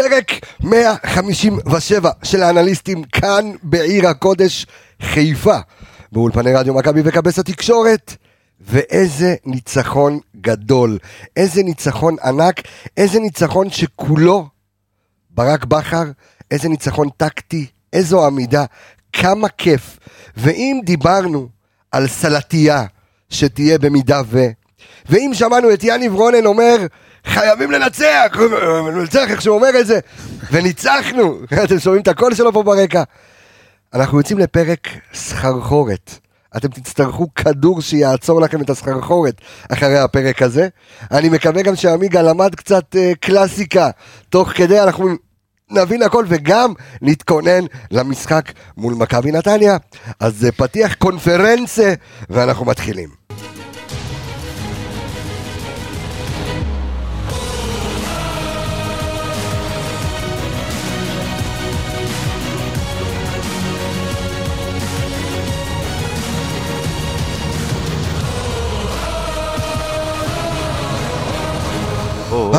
פרק 157 של האנליסטים כאן בעיר הקודש חיפה, באולפני רדיו מכבי וכבש התקשורת. ואיזה ניצחון גדול, איזה ניצחון ענק, איזה ניצחון שכולו ברק בכר, איזה ניצחון טקטי, איזו עמידה, כמה כיף. ואם דיברנו על סלטייה שתהיה במידה ו... ואם שמענו את יניב רונן אומר, חייבים לנצח, לנצח איך שהוא אומר את זה, וניצחנו, אתם שומעים את הקול שלו פה ברקע. אנחנו יוצאים לפרק סחרחורת. אתם תצטרכו כדור שיעצור לכם את הסחרחורת אחרי הפרק הזה. אני מקווה גם שעמיגה למד קצת uh, קלאסיקה תוך כדי, אנחנו נבין הכל וגם נתכונן למשחק מול מכבי נתניה. אז זה פתיח קונפרנסה ואנחנו מתחילים.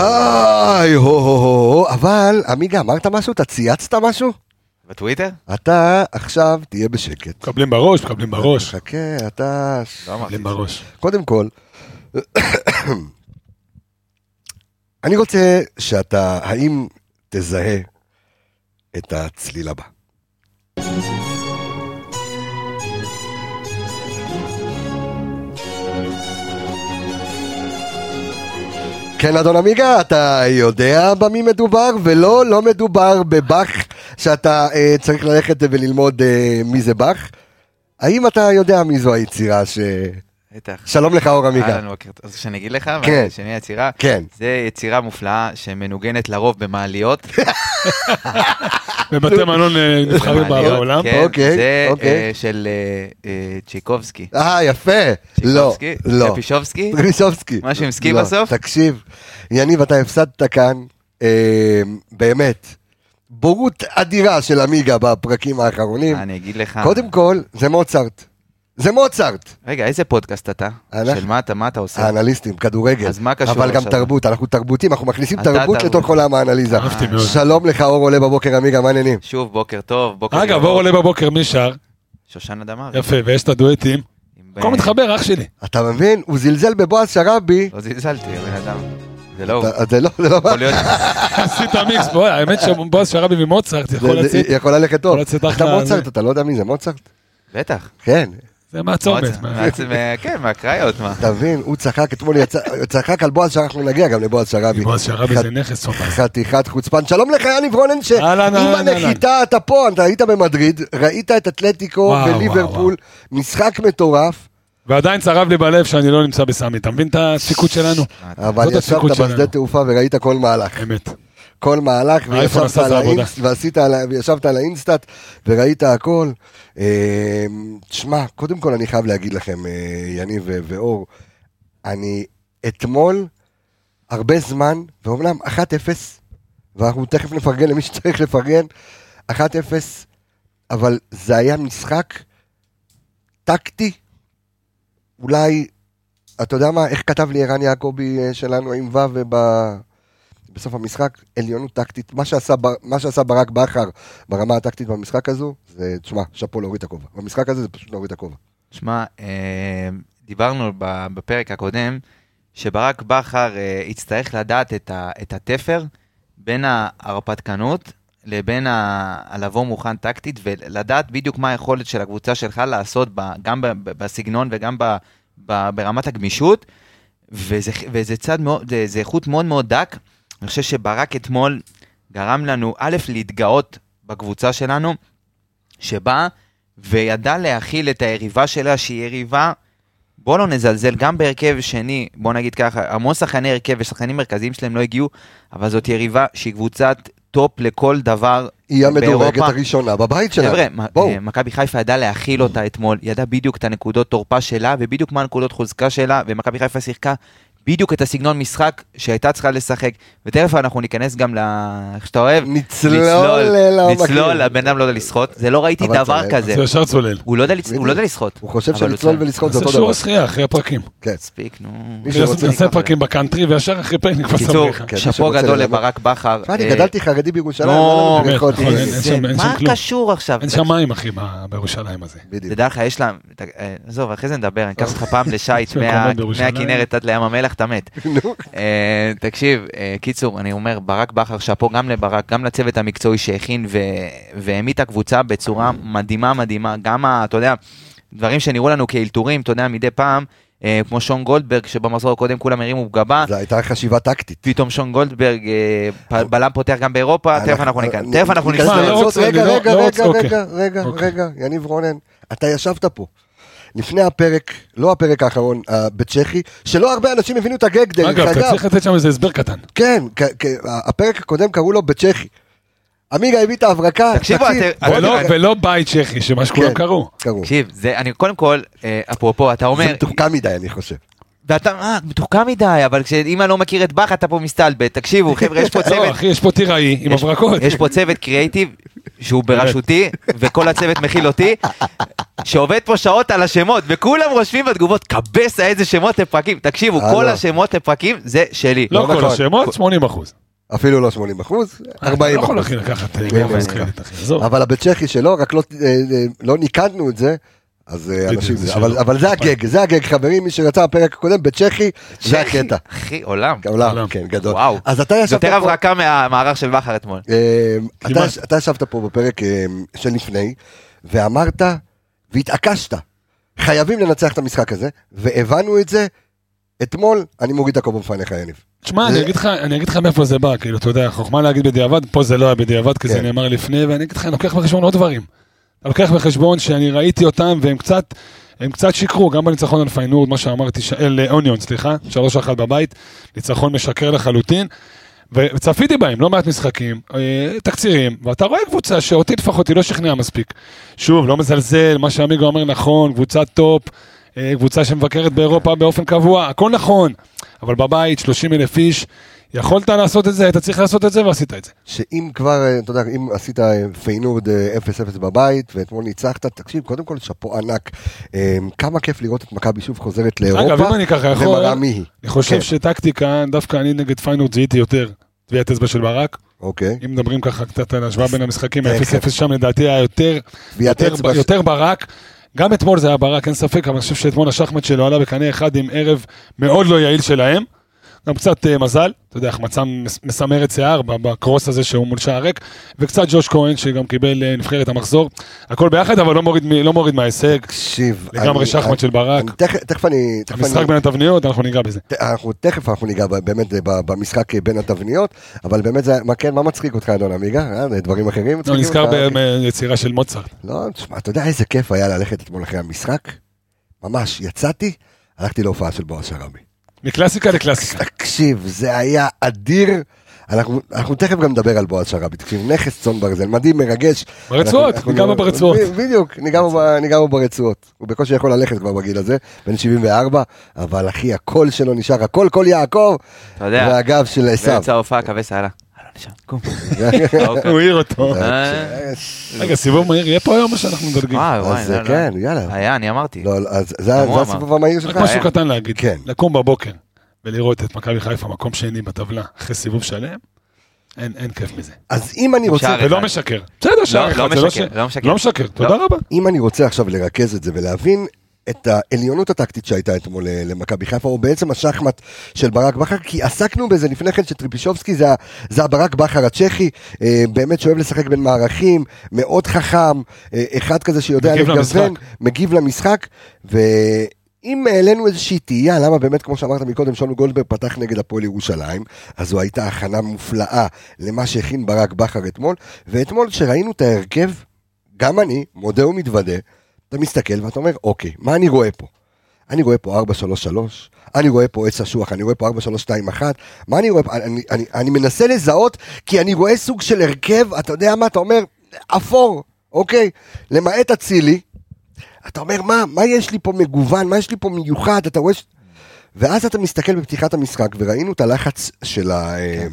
היי, הו הו הו, אבל עמיגה, אמרת משהו? אתה צייצת משהו? בטוויטר? אתה עכשיו תהיה בשקט. מקבלים בראש, מקבלים בראש. חכה, אתה... לא. מקבלים בראש. קודם כל, אני רוצה שאתה, האם תזהה את הצליל הבא? כן, אדון עמיגה, אתה יודע במי מדובר, ולא, לא מדובר בבאך, שאתה אה, צריך ללכת וללמוד אה, מי זה באך. האם אתה יודע מי זו היצירה ש... בטח. שלום לך, אור עמיגה. אהלן, בוקר טוב. אז שאני אגיד לך, כן. שאני יצירה, כן. זה יצירה מופלאה שמנוגנת לרוב במעליות. בבתי מלון אה, נבחרים בעולם. כן, אוקיי, זה אוקיי. אה, של אה, אה, צ'יקובסקי. אה, יפה. לא, צ'יקובסקי? לא. טפישובסקי? טרישובסקי. משהו עם סקי לא, בסוף? תקשיב, יניב, אתה הפסדת כאן, אה, באמת, בורות אדירה של עמיגה בפרקים האחרונים. אני אגיד לך. קודם כל, זה מוצרט. זה מוצרט. רגע, איזה פודקאסט אתה? אנחנו- של מה אתה, מה אתה עושה? האנליסטים, כדורגל. אז מה קשור אבל גם עכשיו? תרבות, אנחנו תרבותים, אנחנו מכניסים תרבות תרבות. לתוך עולם האנליזה. שלום לך, אור עולה בבוקר, עמיגה, מה העניינים? שוב, בוקר טוב, בוקר אגב, ירוק. אור עולה בבוקר מי שר? שושנה דמארי. יפה, ויש את הדואטים. הכל מתחבר, אח שלי. אתה מבין? הוא זלזל בבועז שראבי. לא זלזלתי, הבן אדם. זה לא הוא. זה לא, זה לא... יכול להיות... עשית מיקס, בוא, האמת שבועז שרבי ממוצרט יכול זה- זה לצאת, יכול ללכת טוב. אתה מוצרט, זה. אתה לא יודע מי זה מוצרט? בטח. כן. זה מהצומת. מעצם- כן, מהקראיות, מה. אתה מבין? הוא צחק אתמול, יצא- צחק על בועז שאנחנו נגיע גם לבועז שרבי. בועז שרבי זה נכס סופר. חתיכת חוצפן. שלום לך, יניב רונן, שעם הנחיתה אתה פה, אתה היית במדריד, ראית את אתלטיקו וליברפול, משחק מטורף, ועדיין צרב לי בלב שאני לא נמצא בסמי. אתה מבין את הסיכות שלנו? אבל ישבת. בשדה תעופה וראית כל מהלך. אמת. כל מהלך, האייפון וישבת על. האינסט, ועשית על וישבת על האינסטאט, וראית הכל. אה, תשמע, קודם כל אני חייב להגיד לכם, אה, יניב ואור, אני אתמול, הרבה זמן, ואומנם 1-0, ואנחנו תכף נפרגן למי שצריך לפרגן, 1-0, אבל זה היה משחק טקטי, אולי, אתה יודע מה, איך כתב לי ערן יעקבי אה, שלנו עם ו' וב... בסוף המשחק, עליונות טקטית, מה שעשה, בר- מה שעשה ברק בכר ברמה הטקטית במשחק הזו, זה, תשמע, שאפו להוריד את הכובע. במשחק הזה זה פשוט להוריד את הכובע. שמע, אה, דיברנו בפרק הקודם, שברק בכר אה, יצטרך לדעת את את התפר בין ההרפתקנות לבין הלבוא מוכן טקטית, ולדעת בדיוק מה היכולת של הקבוצה שלך לעשות ב- גם ב- בסגנון וגם ב- ב- ברמת הגמישות, וזה, וזה צד מאוד, זה איכות מאוד מאוד דק. אני חושב שברק אתמול גרם לנו, א', להתגאות בקבוצה שלנו, שבאה וידע להכיל את היריבה שלה, שהיא יריבה, בוא לא נזלזל, גם בהרכב שני, בוא נגיד ככה, המון שחקני הרכב ושחקנים מרכזיים שלהם לא הגיעו, אבל זאת יריבה שהיא קבוצת טופ לכל דבר היא המדורגת באירופה. הראשונה בבית שלנו. חבר'ה. אה, מכבי חיפה ידעה להכיל אותה אתמול, ידעה בדיוק את הנקודות תורפה שלה, ובדיוק מה הנקודות חוזקה שלה, ומכבי חיפה שיחקה בדיוק את הסגנון משחק שהייתה צריכה לשחק, ותכף אנחנו ניכנס גם ל... איך שאתה אוהב, נצלול. נצלול, הבן אדם לא יודע לשחות, זה לא ראיתי דבר. כזה, זה ישר צולל. הוא לא יודע לא לשחות. הוא חושב שלצלול. ולשחות זה אותו שיעור דבר. שחייה אחרי הפרקים. כן. מספיק, נו. נעשה. פרקים בקאנטרי וישר אחרי פרק נקפץ בקיצור, לבריכה. כן, שאפו גדול. לברק בכר. אני אה, גדלתי חרדי בירושלים, לא זה- שם- מה שם. קשור עכשיו? אין שמיים אחי ב- בירושלים הזה. בדיוק. תדע לך, יש לה, ת- אה, עזוב, אחרי זה נדבר, אני אקח אותך פעם לשייט. מהכנרת עד לים המלח, אתה מת. אה, תקשיב, אה, קיצור, אני אומר, ברק בכר, שאפו גם לברק, גם לצוות המקצועי שהכין והעמיד את הקבוצה בצורה מדהימה מדהימה, גם, אתה יודע, דברים שנראו לנו כאלתורים, אתה יודע, מדי פעם, אה, כמו שון גולדברג, שבמחזור הקודם כולם הרימו גבה, זו הייתה חשיבה טקטית. פתאום שון גולדברג, אה, בלם פותח גם באירופה, תכף אנחנו ניכנס, תכף אנחנו ניכנס. לא רגע, לא- רגע, לא רגע, אוקיי. רגע, אוקיי. רגע, יניב רונן, אתה ישבת פה. לפני הפרק, לא הפרק האחרון, אה, בצ'כי, שלא הרבה אנשים הבינו את הגג דרך אגב, אתה אגב. צריך לתת שם איזה הסבר קטן. כן, הפרק הקודם קראו לו בצ'כי. עמיגה הביא את ההברקה, תקשיבו, ולא- בית צ'כי, שמה שכולם כן. קראו. קראו. תקשיב, זה, אני קודם כל, אה, אפרופו, אתה זה אומר, מתוחכם מדי, אני חושב. ואתה, אה, מתוחכם מדי, אבל כשאם אני לא מכיר את בכר, אתה פה מסתלבט. תקשיבו, חבר'ה, יש פה לא, צוות, אחי, יש פה תיראי עם יש- הברקות. יש פה צוות קריאייטיב, שהוא בראשותי, וכל הצוות מכיל אותי, שעובד פה שעות על השמות, וכולם רושמים בתגובות, קבסה איזה שמות לפרקים. תקשיבו, אה, כל לא. השמות לפרקים זה שלי. לא לא כל נכון. השמות, 80 אחוז. אפילו לא 80 אחוז, 40 לא יכול אחוז. אחי לקחת אה, עזוב. אבל הבצ'כי שלו, רק לא, אה, אה, לא ניקדנו את זה, אז אה, אנשים, זה אבל. אבל זה הגג, זה הגג, חברים, מי שרצה בפרק הקודם, בצ'כי, זה הקטע. אחי, עולם. עולם, עולם. כן, גדול. וואו. אז אתה ישבת יותר פה, הברקה מהמערך של בכר אתמול. אה, אתה, ישבת פה בפרק אה, שלפני, ואמרת, והתעקשת, חייבים לנצח את המשחק הזה, והבנו את זה אתמול, אני מוריד את הכובע בפניך, יניב. תשמע, זה- אני אגיד לך, אני אגיד לך מאיפה זה בא, כאילו, אתה יודע, חוכמה להגיד בדיעבד, פה זה לא היה בדיעבד, כי זה כן. נאמר לפני, ואני אגיד לך, אני לוקח בחשבון עוד דברים. אני לוקח בחשבון שאני ראיתי אותם, והם קצת, הם קצת שיקרו, גם בניצחון על פיינורד, מה שאמרתי, ש- אל אוניון, סליחה, 3-1 בבית, ניצחון משקר לחלוטין, וצפיתי בהם, לא מעט משחקים, אה, תקצירים, ואתה רואה קבוצה שאותי לפחות היא לא שכנעה מספיק. שוב, לא מזלזל, מה שעמיגו אומר נכון, קבוצת טופ, אה, קבוצה שמבקרת באירופה באופן קבוע, הכל נכון, אבל בבית, 30 אלף איש, יכולת לעשות את זה, היית צריך לעשות את זה ועשית את זה. שאם כבר, אה, אתה יודע, אם עשית אה, פיינורד אה, 0-0 בבית, ואתמול ניצחת, תקשיב, קודם כל שאפו ענק. אה, כמה כיף לראות את מכבי שוב חוזרת לאירופה, אגב, אם אני ככה יכול, ומראה מי היא. אני חושב כן. שטקטית, דווקא אני נגד פיינורד זיהיתי יותר טביעת אצבע של ברק. אוקיי, אם מדברים ככה קצת על השוואה בין המשחקים, תכף. ה-0-0 שם לדעתי היה יותר, יותר, ש- יותר ברק. גם אתמול זה היה ברק, אין ספק, אבל אני חושב שאתמול השחמט שלו עלה בקנה אחד עם ערב מאוד לא יעיל שלהם. גם קצת אה, מזל, אתה יודע, החמצה מס- מסמרת שיער בקרוס הזה שהוא מול שער ריק, וקצת ג'וש כהן שגם קיבל אה, נבחרת המחזור. הכל ביחד, אבל לא מוריד, לא מוריד מההישג. תקשיב. לגמרי שחמט של ברק. תכף- אני... המשחק בין התבניות, אנחנו ניגע בזה. אנחנו תכף אנחנו ניגע באמת במשחק בין התבניות, אבל באמת זה, מה כן, מה מצחיק אותך אדון עמיגה? אה, דברים אחרים לא, מצחיקים נזכר אותך? ביצירה של מוצרט. לא, תשמע, אתה יודע איזה כיף היה ללכת אתמול אחרי המשחק? ממש, יצאתי, הלכתי להופעה של בועז שראבי. מקלאסיקה לקלאסיקה. תקשיב, זה היה אדיר. אנחנו, אנחנו תכף גם נדבר על בועז שראבי, תקשיב, נכס צאן ברזל, מדהים, מרגש. ברצועות, אנחנו- ניגע בו ברצועות. בדיוק, ניגע בו ברצועות. הוא בקושי יכול ללכת כבר בגיל הזה, בן 74, אבל אחי, הקול שלו נשאר, הקול קול יעקב, והגב של עשיו. באמצע ההופעה כבש עלה. נשם, קום. הוא העיר אותו. אה, רגע, סיבוב מהיר יהיה פה היום או שאנחנו מדלגים? וואי וואי, אז לא, לא. כן, יאללה. היה, אני אמרתי. לא, אז זה הסיבוב. המהיר שלך? רק משהו. קטן להגיד. כן. לקום בבוקר ולראות את מכבי חיפה מקום שני בטבלה אחרי סיבוב שלם, אין אין כיף מזה. אז אם אני רוצה, שער ולא אחד. משקר. בסדר, שער לא אחד, זה לא. משקר, לא משקר. לא משקר, תודה רבה. אם אני רוצה עכשיו לרכז את זה ולהבין את העליונות הטקטית שהייתה אתמול אה, למכבי חיפה, או בעצם השחמט של ברק בכר, כי עסקנו בזה לפני כן שטריפישובסקי זה, זה הברק בכר הצ'כי, אה, באמת שאוהב לשחק בין מערכים, מאוד חכם, אה, אחד כזה שיודע מגיב לגוון, למשחק. מגיב למשחק, ואם העלינו איזושהי תהייה, למה באמת, כמו שאמרת מקודם, שון גולדברג פתח נגד הפועל ירושלים, אז זו הייתה הכנה מופלאה למה שהכין ברק בכר אתמול, ואתמול כשראינו את ההרכב, גם אני, מודה ומתוודה, אתה מסתכל ואתה אומר, אוקיי, מה אני רואה פה? אני רואה פה 4-3-3, אני רואה פה עץ אשוח, אני רואה פה 4-3-2-1, מה אני רואה פה? אני, אני, אני מנסה לזהות, כי אני רואה סוג של הרכב, אתה יודע מה, אתה אומר, אפור, אוקיי? למעט אצילי, אתה אומר, מה, מה יש לי פה מגוון, מה יש לי פה מיוחד, אתה רואה ש... ואז אתה מסתכל בפתיחת המשחק, וראינו את הלחץ של ה... כן.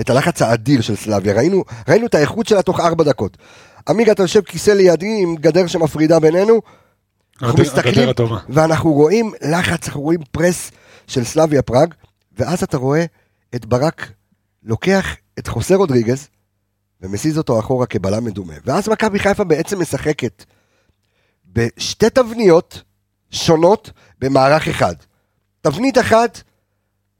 את הלחץ האדיר של סלאביה, ראינו, ראינו את האיכות שלה תוך ארבע דקות. עמיר, אתה יושב כיסא לידי עם גדר שמפרידה בינינו, אנחנו מסתכלים. ואנחנו רואים לחץ, אנחנו רואים פרס של סלאביה פראג, ואז אתה רואה את ברק לוקח את חוסה רודריגז, ומזיז אותו אחורה כבלם מדומה. ואז מכבי חיפה בעצם משחקת בשתי תבניות שונות במערך אחד. תבנית אחת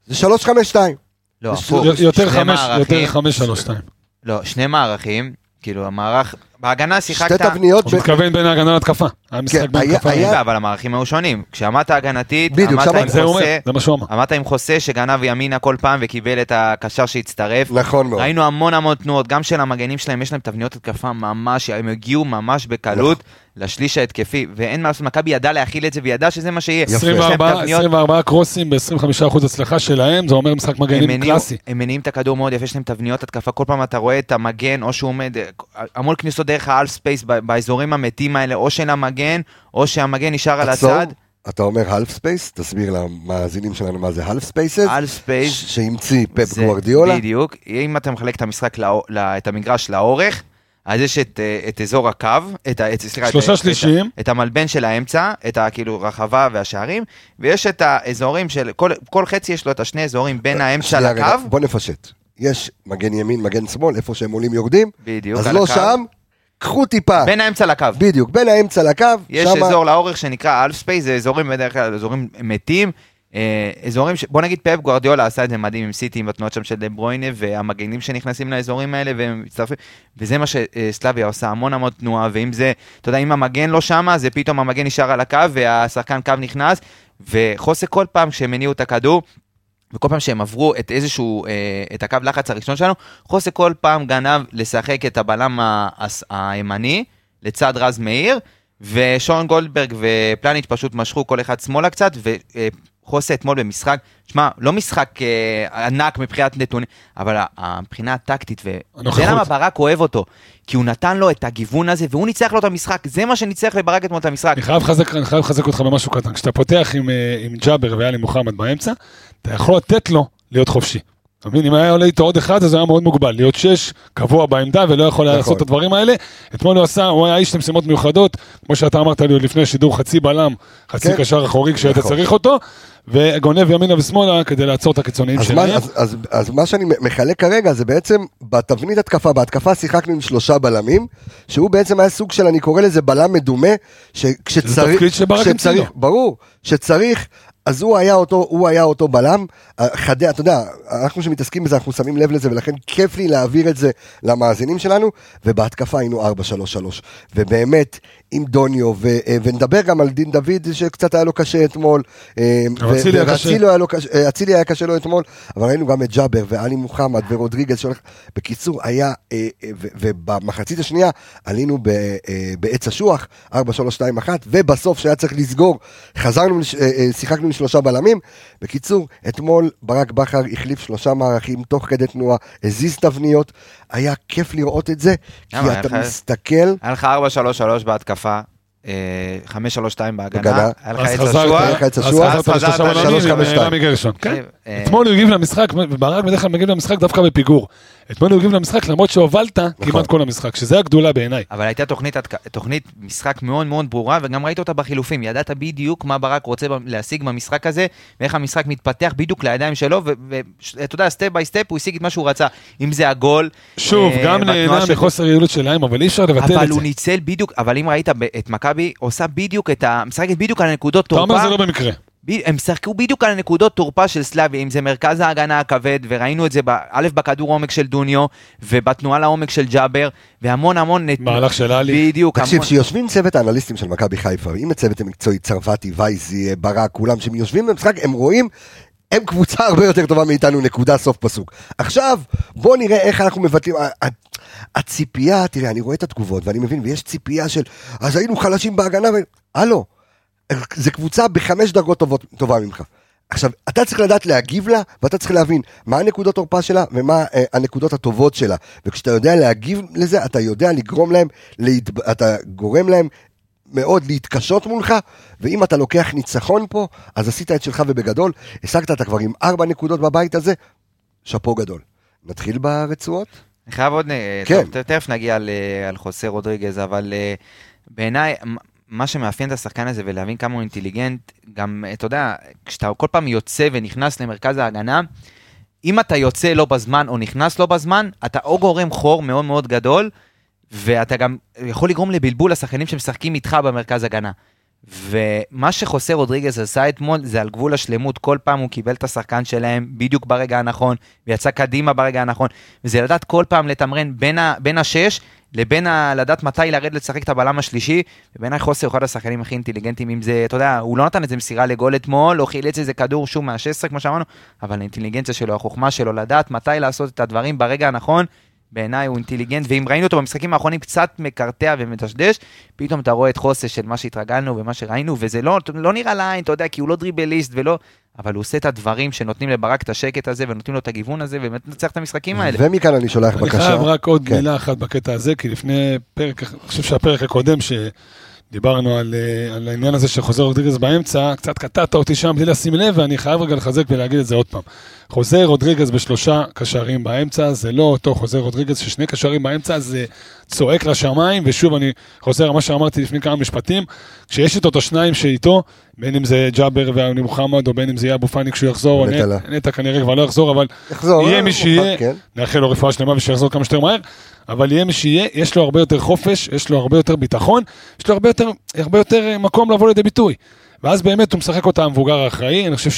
זה 352. לא, יש- הפוך. יותר שני חמש, יותר מערכים- חמש, שלוש, שתיים. לא, שני מערכים, כאילו המערך, בהגנה שתי שיחקת... תבניות, הוא מתכוון בין ההגנה להתקפה. היה משחק כן, בין היה- התקפה. אבל המערכים היו שונים. כשעמדת הגנתית, עמדת עם זה הוא אומר, חוסה, זה מה שהוא אמר. עמדת עם חוסה שגנב ימינה כל פעם וקיבל את הקשר שהצטרף. נכון מאוד. ראינו המון המון תנועות, גם של המגנים שלהם, יש להם תבניות התקפה ממש, הם הגיעו ממש בקלות נכון. לשליש ההתקפי, ואין מה לעשות, מכבי ידע להכיל את זה וידע שזה מה שיהיה. יפה. יש להם 24 תבניות, 24 קרוסים ב-25% הצלחה שלהם, זה אומר משחק מגנים קלאסי. הם מניעים את הכדור מאוד יפה, יש להם תבניות התקפה, כל פעם אתה רואה את המגן, או שהוא עומד, המון כניסות דרך ה half space באזורים המתים האלה, או של המגן, או שהמגן נשאר על הצד, אתה אומר half space, תסביר למאזינים שלנו מה זה half spaces, half space. שהמציא פפ גוורדיולה. בדיוק. אם אתה מחלק את המשחק, לאו- ל- את המגרש לאורך, אז יש את, אה, את אזור הקו, את, ה- את, סליחה, את- שלושה את- שלישים. את, את המלבן של האמצע, את הכאילו רחבה והשערים, ויש את האזורים של, כל, כל חצי יש לו את השני אזורים בין האמצע שנייה, רגע, לקו, בוא נפשט. יש מגן ימין, מגן שמאל, איפה שהם עולים יורדים, בדיוק, אז לא הקו. שם, קחו טיפה. בין האמצע לקו. בדיוק, בין האמצע לקו, יש שמה- אזור לאורך שנקרא half space, זה אזורים בדרך כלל, אזורים מתים. אה, אזורים, ש... בוא נגיד פפ גוארדיולה עשה את זה מדהים עם סיטי, עם התנועות שם של דה ברויינה, והמגנים שנכנסים לאזורים האלה והם מצטרפים, וזה מה שסלאביה עושה, המון המון תנועה, ואם זה, אתה יודע, אם המגן לא שמה, זה פתאום המגן נשאר על הקו, והשחקן קו נכנס, וחוסה כל פעם כשהם הניעו את הכדור, וכל פעם שהם עברו את איזשהו, אה, את הקו לחץ הראשון שלנו, חוסה כל פעם גנב לשחק את הבלם הימני לצד רז מאיר, ושון גולדברג ופלניץ' פשוט משכו כל אחד שמאלה קצת, וחוסה אתמול במשחק, שמע, לא משחק אה, ענק מבחינת נתונים, אבל מבחינה הטקטית, וזה. למה ברק אוהב אותו, כי הוא נתן לו את הגיוון הזה, והוא ניצח לו את המשחק, זה מה שניצח לברק אתמול את המשחק. אני חייב לחזק, אני חייב לחזק אותך במשהו קטן. כשאתה פותח עם, אה, עם ג'אבר ואלי מוחמד באמצע, אתה יכול לתת לו להיות חופשי. אתה מבין? אם היה עולה איתו עוד אחד, אז הוא היה מאוד מוגבל. להיות שש, קבוע בעמדה, ולא יכול היה נכון. לעשות את הדברים האלה. אתמול הוא עשה, הוא היה איש למשימות מיוחדות, כמו שאתה אמרת לי עוד לפני שידור, חצי בלם, חצי כן. קשר אחורי כשאתה נכון. צריך אותו, וגונב ימינה ושמאלה כדי לעצור את הקיצוניים שלהם. אז, מה שאני מחלק כרגע זה בעצם בתבנית התקפה, בהתקפה שיחקנו עם שלושה בלמים, שהוא בעצם היה סוג של, אני קורא לזה בלם מדומה, שכשצריך, תפקיד שברק. ברור, שצריך, אז הוא היה אותו, הוא היה אותו בלם, חדה, אתה יודע, אנחנו שמתעסקים בזה, אנחנו שמים לב לזה, ולכן כיף לי להעביר את זה למאזינים שלנו, ובהתקפה היינו 4-3-3, ובאמת, עם דוניו, ו, אה, ונדבר גם על דין דוד, שקצת היה לו קשה אתמול, אה, היה. ואצילי היה קשה- אה, היה קשה לו אתמול, אבל ראינו גם את ג'אבר ואלי מוחמד ורודריגז שהולך, בקיצור, היה, ובמחצית השנייה עלינו בעץ אשוח, 4-3-2-1, ובסוף שהיה צריך לסגור, חזרנו, שיחקנו עם שלושה בלמים. בקיצור, אתמול ברק בכר החליף שלושה מערכים תוך כדי תנועה, הזיז תבניות, היה כיף לראות את זה, כי למה, היה אתה מסתכל, היה לך 4-3-3 בהתקפה, אה, 5-3-2 בהגנה, הגנה. היה לך אז עץ חזרת, עץ אז חזרת אז חזרת לשלוש, עם חמש, אה, שתיים. כן. תקשיב, אה, אתמול הוא הגיב למשחק, וברק בדרך כלל מגיב למשחק דווקא בפיגור. אתמול הגיב למשחק למרות שהובלת נכון. כמעט כל המשחק, שזה הגדולה בעיניי. אבל הייתה תוכנית, תוכנית משחק מאוד מאוד ברורה, וגם ראית אותה בחילופים. ידעת בדיוק מה ברק רוצה להשיג במשחק הזה, ואיך המשחק מתפתח בדיוק לידיים שלו, ואתה יודע, step by step הוא השיג את מה שהוא רצה. אם זה הגול, שוב, אה, גם נהנה של- מחוסר יעילות שלהם, אבל אי אפשר לבטל אבל את זה. הוא ניצל בדיוק, אבל אם ראית את מכבי, עושה בדיוק את ה... משחקת בדיוק על הנקודות אתה אומר. זה לא במקרה. ב- הם שיחקו בדיוק על הנקודות תורפה של סלאבי, אם זה מרכז ההגנה הכבד, וראינו את זה, ב- א', בכדור עומק של דוניו, ובתנועה לעומק של ג'אבר, והמון המון... נת- מהלך של עלי. בדיוק, תקשיב, המון... כשיושבים צוות האנליסטים של מכבי חיפה, עם הצוות המקצועי, צרפתי, וייזי, ברק, כולם, שהם יושבים במשחק, הם רואים, הם קבוצה הרבה יותר טובה מאיתנו, נקודה, סוף פסוק. עכשיו, בוא נראה איך אנחנו ה- הציפייה, תראה, אני רואה את התגובות, ואני מבין, ויש ציפייה של, אז היינו חלשים בהגנה, ו... הלו, זה קבוצה בחמש דרגות טובות, טובה ממך. עכשיו, אתה צריך לדעת להגיב לה, ואתה צריך להבין מה הנקודות תורפה שלה ומה אה, הנקודות הטובות שלה. וכשאתה יודע להגיב לזה, אתה יודע לגרום להם, להתב... אתה גורם להם מאוד להתקשות מולך, ואם אתה לוקח ניצחון פה, אז עשית את שלך ובגדול, השגת אתה כבר עם ארבע נקודות בבית הזה, שאפו גדול. נתחיל ברצועות? אני חייב עוד, כן. טוב, תכף נגיע על, על חוסה רודריגז, אבל אה, בעיניי, מה שמאפיין את השחקן הזה ולהבין כמה הוא אינטליגנט, גם, אתה יודע, כשאתה כל פעם יוצא ונכנס למרכז ההגנה, אם אתה יוצא לא בזמן או נכנס לא בזמן, אתה או גורם חור מאוד מאוד גדול, ואתה גם יכול לגרום לבלבול לשחקנים שמשחקים איתך במרכז הגנה. ומה שחוסה רודריגז עשה אתמול זה על גבול השלמות, כל פעם הוא קיבל את השחקן שלהם בדיוק ברגע הנכון, ויצא קדימה ברגע הנכון, וזה לדעת כל פעם לתמרן בין, ה, בין השש לבין ה, לדעת מתי לרדת לשחק את הבלם השלישי, ובעיניי חוסר הוא אחד השחקנים הכי אינטליגנטיים, אם זה, אתה יודע, הוא לא נתן איזה מסירה לגול אתמול, או חילץ איזה כדור שוב מה-16 כמו שאמרנו, אבל האינטליגנציה שלו, החוכמה שלו, לדעת מתי לעשות את הדברים ברגע הנכון, בעיניי הוא אינטליגנט, ואם ראינו אותו במשחקים האחרונים קצת מקרטע ומדשדש, פתאום אתה רואה את חוסה של מה שהתרגלנו ומה שראינו, וזה לא, לא נראה לעין, אתה יודע, כי הוא לא דריבליסט ולא, אבל הוא עושה את הדברים שנותנים לברק את השקט הזה, ונותנים לו את הגיוון הזה, ובאמת מנצח את המשחקים האלה. ומכאן אני שולח אני בקשה. חייב רק עוד כן. מילה אחת בקטע הזה, כי לפני פרק, אני חושב שהפרק הקודם שדיברנו על, אה, על העניין הזה שחוזר רודריגז באמצע, קצת קטעת אותי שם בלי לשים לב, ואני חייב רגע לחזק ולהגיד את זה עוד פעם. חוזר רודריגז בשלושה קשרים באמצע, זה לא אותו חוזר רודריגז ששני קשרים באמצע, זה צועק לשמיים, ושוב אני חוזר על מה שאמרתי לפני כמה משפטים, כשיש איתו את השניים שאיתו, בין אם זה ג'אבר ואני מוחמד, או בין אם זה יהיה אבו פאני כשהוא יחזור, נטע. נט- נטע כנראה כבר לא יחזור, אבל יחזור. יהיה אה, מי שיהיה, כן. נאחל לו רפואה שלמה ושיחזור כמה שיותר מהר, אבל יהיה מי שיהיה, יש לו הרבה יותר חופש, יש לו הרבה יותר ביטחון, יש לו הרבה יותר, הרבה יותר אה, מקום לבוא לידי ביטוי. ואז באמת הוא משחק אותה המבוגר האחראי, אני חושב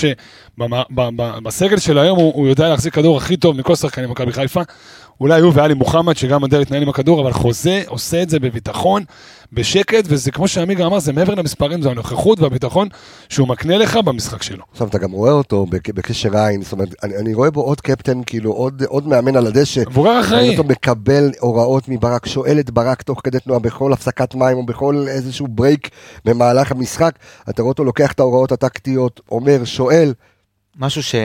שבסגל של היום הוא, הוא יודע להחזיק כדור הכי טוב מכל שחקני מכבי חיפה. אולי הוא ועלי מוחמד שגם יודע להתנהל עם הכדור, אבל חוזה עושה את זה בביטחון, בשקט, וזה כמו שעמיגה אמר, זה מעבר למספרים, זה הנוכחות והביטחון שהוא מקנה לך במשחק שלו. עכשיו אתה גם רואה אותו בק- בקשר עין, זאת אומרת, אני, אני רואה בו עוד קפטן, כאילו עוד, עוד מאמן על הדשא. מבוגר אחראי. אותו מקבל הוראות מברק, שואל את ברק תוך כדי תנועה בכל הפסקת מים או בכל איזשהו break במהלך המשחק. אתה רואה אותו לוקח את ההוראות הטקטיות, אומר, שואל, משהו ש...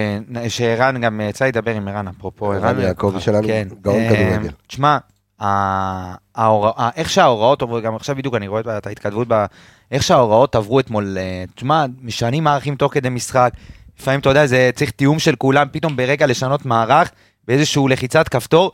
שערן גם יצא לדבר עם ערן, אפרופו ערן ערן יעקבי שלנו, כן. גאון אה, כדורגל. תשמע, ההורא- איך שההוראות עברו, גם עכשיו בדיוק אני רואה את ההתכתבות, איך שההוראות עברו אתמול, אה, תשמע, משנים מערכים תוך כדי משחק, לפעמים אתה יודע, זה צריך תיאום של כולם, פתאום ברגע לשנות מערך, באיזשהו לחיצת כפתור.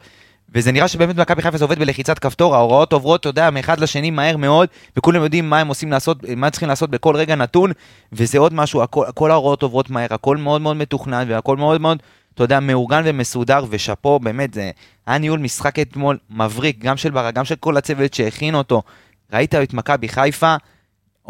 וזה נראה שבאמת מכבי חיפה זה עובד בלחיצת כפתור, ההוראות עוברות, אתה יודע, מאחד לשני מהר מאוד, וכולם יודעים מה הם עושים לעשות, מה צריכים לעשות בכל רגע נתון, וזה עוד משהו, הכל, כל ההוראות עוברות מהר, הכל מאוד מאוד מתוכנן, והכל מאוד מאוד, אתה יודע, מאורגן ומסודר, ושאפו, באמת, זה היה ניהול משחק אתמול מבריק, גם של ברק, גם של כל הצוות שהכין אותו. ראית את מכבי חיפה,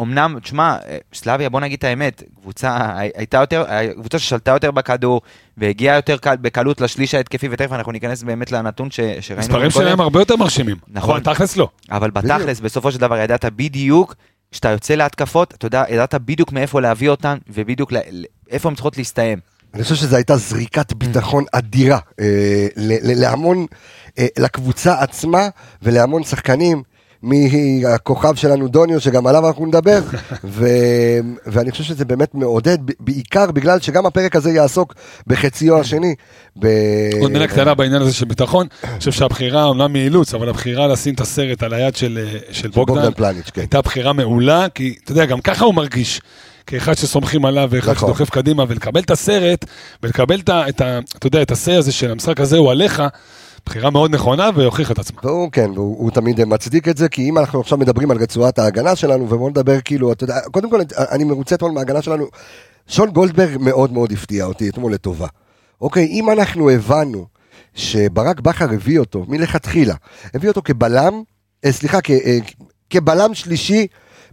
אמנם, תשמע, אה, סלאביה, בוא נגיד את האמת, קבוצה הי- הייתה יותר, קבוצה ששלטה יותר בכדור, והגיעה יותר קל, בקלות לשליש ההתקפי, ותכף אנחנו ניכנס באמת לנתון ש, שראינו. מספרים. שלהם הרבה יותר מרשימים. נכון. אבל תכלס לא. אבל בתכלס, בסופו של דבר, ידעת בדיוק, כשאתה יוצא להתקפות, אתה יודע, ידעת בדיוק מאיפה להביא אותן, ובדיוק ל- ל- איפה הן צריכות להסתיים. אני חושב שזו הייתה זריקת ביטחון אדירה אה, להמון, אה, לקבוצה עצמה ולהמון שחקנים. מהכוכב שלנו דוניו, שגם עליו אנחנו נדבר, ו... ואני חושב שזה באמת מעודד, בעיקר בגלל שגם הפרק הזה יעסוק בחציו השני. ב... עוד מילה קטנה בעניין הזה של ביטחון, אני חושב שהבחירה, אומנם מאילוץ, אבל הבחירה לשים את הסרט על היד של, אה, של בוגדן, בוגדן פלניץ', כן. הייתה בחירה מעולה, כי אתה יודע, גם ככה הוא מרגיש. כאחד שסומכים עליו ואחד נכון. שדוחף קדימה, ולקבל את הסרט, ולקבל את ה... את ה- אתה יודע, את הסי הזה של המשחק הזה הוא עליך, בחירה מאוד נכונה והוכיחה את עצמה. והוא כן, והוא הוא תמיד מצדיק את זה, כי אם אנחנו עכשיו מדברים על רצועת ההגנה שלנו, ובואו נדבר כאילו, אתה יודע, קודם כל אני מרוצה אתמול מההגנה שלנו, שון גולדברג מאוד מאוד הפתיע אותי אתמול לטובה. אוקיי, אם אנחנו הבנו שברק בכר הביא אותו מלכתחילה, הביא אותו כבלם, אה, סליחה, כ, אה, כבלם שלישי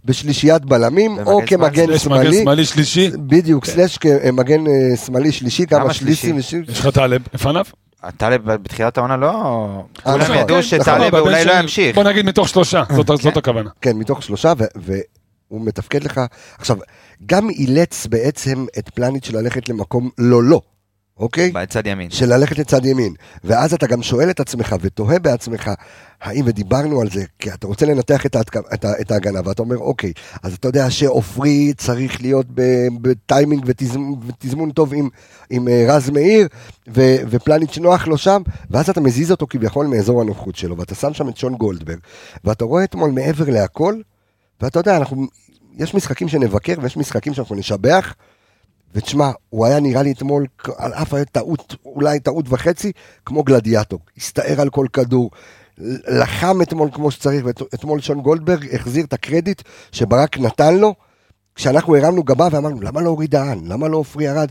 בשלישיית בלמים, או שמאלי. כמגן יש מגן שמאלי, שמאלי שלישי, בדיוק, סלאש כמגן אה, שמאלי שלישי, כמה שלישים, שלישי? יש לך טלב לפניו. טלב בתחילת העונה לא... אה, כולם נכון, ידעו כן, שטלב אולי לא ימשיך. בוא נגיד מתוך שלושה, זאת- זאת כן. הכוונה. כן, מתוך שלושה, והוא מתפקד לך. עכשיו, גם אילץ בעצם את פלניץ' ללכת למקום לא לא, אוקיי? בצד ימין. של ללכת לצד ימין. ואז אתה גם שואל את עצמך ותוהה בעצמך, האם, ודיברנו על זה, כי אתה רוצה לנתח את, ההתק... את, ה... את ההגנה, ואתה אומר, אוקיי, אז אתה יודע שעופרי צריך להיות. בטיימינג ותזמון, ותזמון טוב עם, עם אה, רז מאיר, ו... ופלניץ' נוח לו שם, ואז אתה מזיז אותו כביכול מאזור הנוחות שלו, ואתה שם שם את שון גולדברג, ואתה רואה אתמול מעבר להכל, ואתה יודע, אנחנו, יש משחקים שנבקר ויש משחקים שאנחנו נשבח, ותשמע, הוא היה נראה לי אתמול, על אף טעות, אולי טעות וחצי, כמו גלדיאטור. הסתער על כל כדור, לחם אתמול כמו שצריך, ואתמול שון גולדברג החזיר את הקרדיט שברק נתן לו, כשאנחנו הרמנו גבה ואמרנו, למה לא הוריד דהן? למה לא עופרי ירד?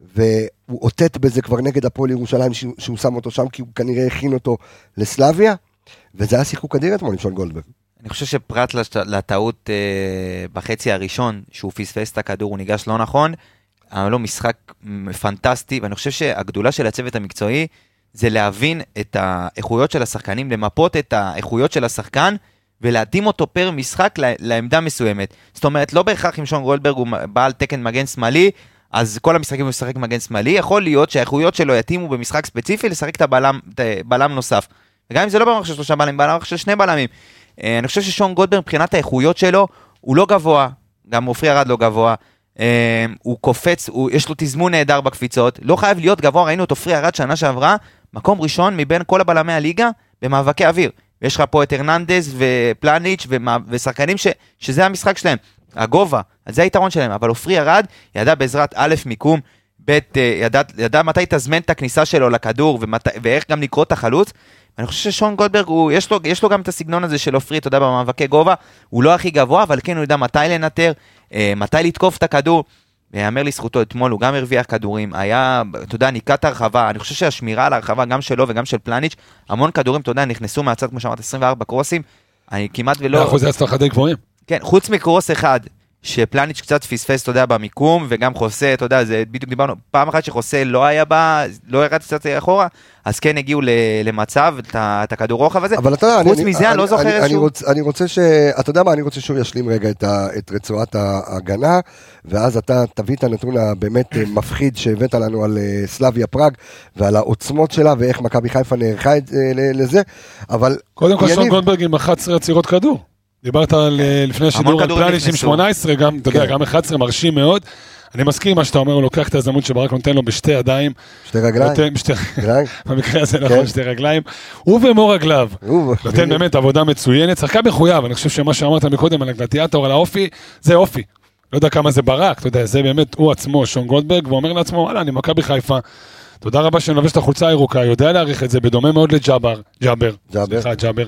והוא אותת בזה כבר נגד הפועל ירושלים שהוא שם אותו שם, כי הוא כנראה הכין אותו לסלביה, וזה היה שיחוק אדיר אתמול עם שון גולדברג. אני חושב שפרט לטעות אה, בחצי הראשון, שהוא פספס את הכדור, הוא ניגש לא נכון, היה לו משחק פנטסטי, ואני חושב שהגדולה של הצוות המקצועי זה להבין את האיכויות של השחקנים, למפות את האיכויות של השחקן, ולהתאים אותו פר משחק לעמדה מסוימת. זאת אומרת, לא בהכרח אם שון גולדברג הוא בעל תקן מגן שמאלי, אז כל המשחקים הוא משחק מגן שמאלי, יכול להיות שהאיכויות שלו יתאימו במשחק ספציפי לשחק את הבלם, את בלם נוסף. וגם אם זה לא במערכת של שלושה בלמים, במערכת של שני בלמים. אה, אני חושב ששון גולדברג מבחינת האיכויות שלו, הוא לא גבוה, גם עופרי ארד לא גבוה. אה, הוא קופץ, הוא, יש לו תזמון נהדר בקפיצות, לא חייב להיות גבוה, ראינו את עופרי ארד שנה שעברה, מקום ראשון מבין כל הבלמי הליגה במאבקי אוויר. ויש לך פה את הרננדז ופלניץ' ושחקנים ש, שזה המשחק שלהם. הגובה, זה היתרון שלהם, אבל עופרי ירד, ידע בעזרת א', מיקום, ב', אה, ידע, ידע מתי לתזמן את הכניסה שלו לכדור ומת, ואיך גם לקרוא את החלוץ. אני חושב ששון גולדברג, הוא, יש, לו, יש לו גם את הסגנון הזה של עופרי, אתה יודע, במאבקי גובה, הוא לא הכי גבוה, אבל כן הוא יודע מתי לנטר, מתי לתקוף את הכדור. יאמר לזכותו, אתמול הוא גם הרוויח כדורים, היה, אתה יודע, ניקת הרחבה, אני חושב שהשמירה על הרחבה, גם שלו וגם של פלניץ', המון כדורים, אתה יודע, נכנסו מהצד, כמו שאמרת, 24 קרוסים, אני כמעט ולא... אחוזי הצלחה די גבוהים. כן, חוץ מקרוס אחד, שפלניץ' קצת פספס, אתה יודע, במיקום, וגם חוסה, אתה יודע, זה בדיוק דיברנו, פעם אחת שחוסה לא היה בה, לא ירד קצת אחורה, אז כן הגיעו למצב, את הכדור רוחב הזה. אבל אתה יודע, חוץ מזה, אני, אני לא זוכר איזשהו... אני רוצה ש... אתה יודע מה, אני רוצה שהוא ישלים רגע את, ה, את רצועת ההגנה, ואז אתה תביא את הנתון הבאמת מפחיד שהבאת לנו על אה, סלאביה פראג, ועל העוצמות שלה, ואיך מכבי חיפה נערכה אה, לזה, אבל... קודם כל, שון גולדברג עם 11 עצירות כדור. דיברת על, אה, לפני השידור על פלניש עם 18, גם, אתה יודע, כן. גם 11 מרשים מאוד. אני מסכים מה שאתה אומר, הוא לוקח את ההזדמנות שברק נותן לו בשתי ידיים. שתי רגליים? בשתי רגליים. במקרה הזה נכון, כן. שתי רגליים. הוא ובמו רגליו. נותן באמת עבודה מצוינת. שחקן מחויב, אני חושב שמה שאמרת מקודם על הגלדיאטור, על האופי, זה אופי. לא יודע כמה זה ברק, אתה יודע, זה באמת הוא עצמו, שון גולדברג, ואומר לעצמו, וואלה, אני מכבי חיפה. תודה רבה שאני לובש את החולצה הירוקה, יודע להעריך את זה, בדומה מאוד לג'אבר, ג'אבר, סליחה, ג'אבר.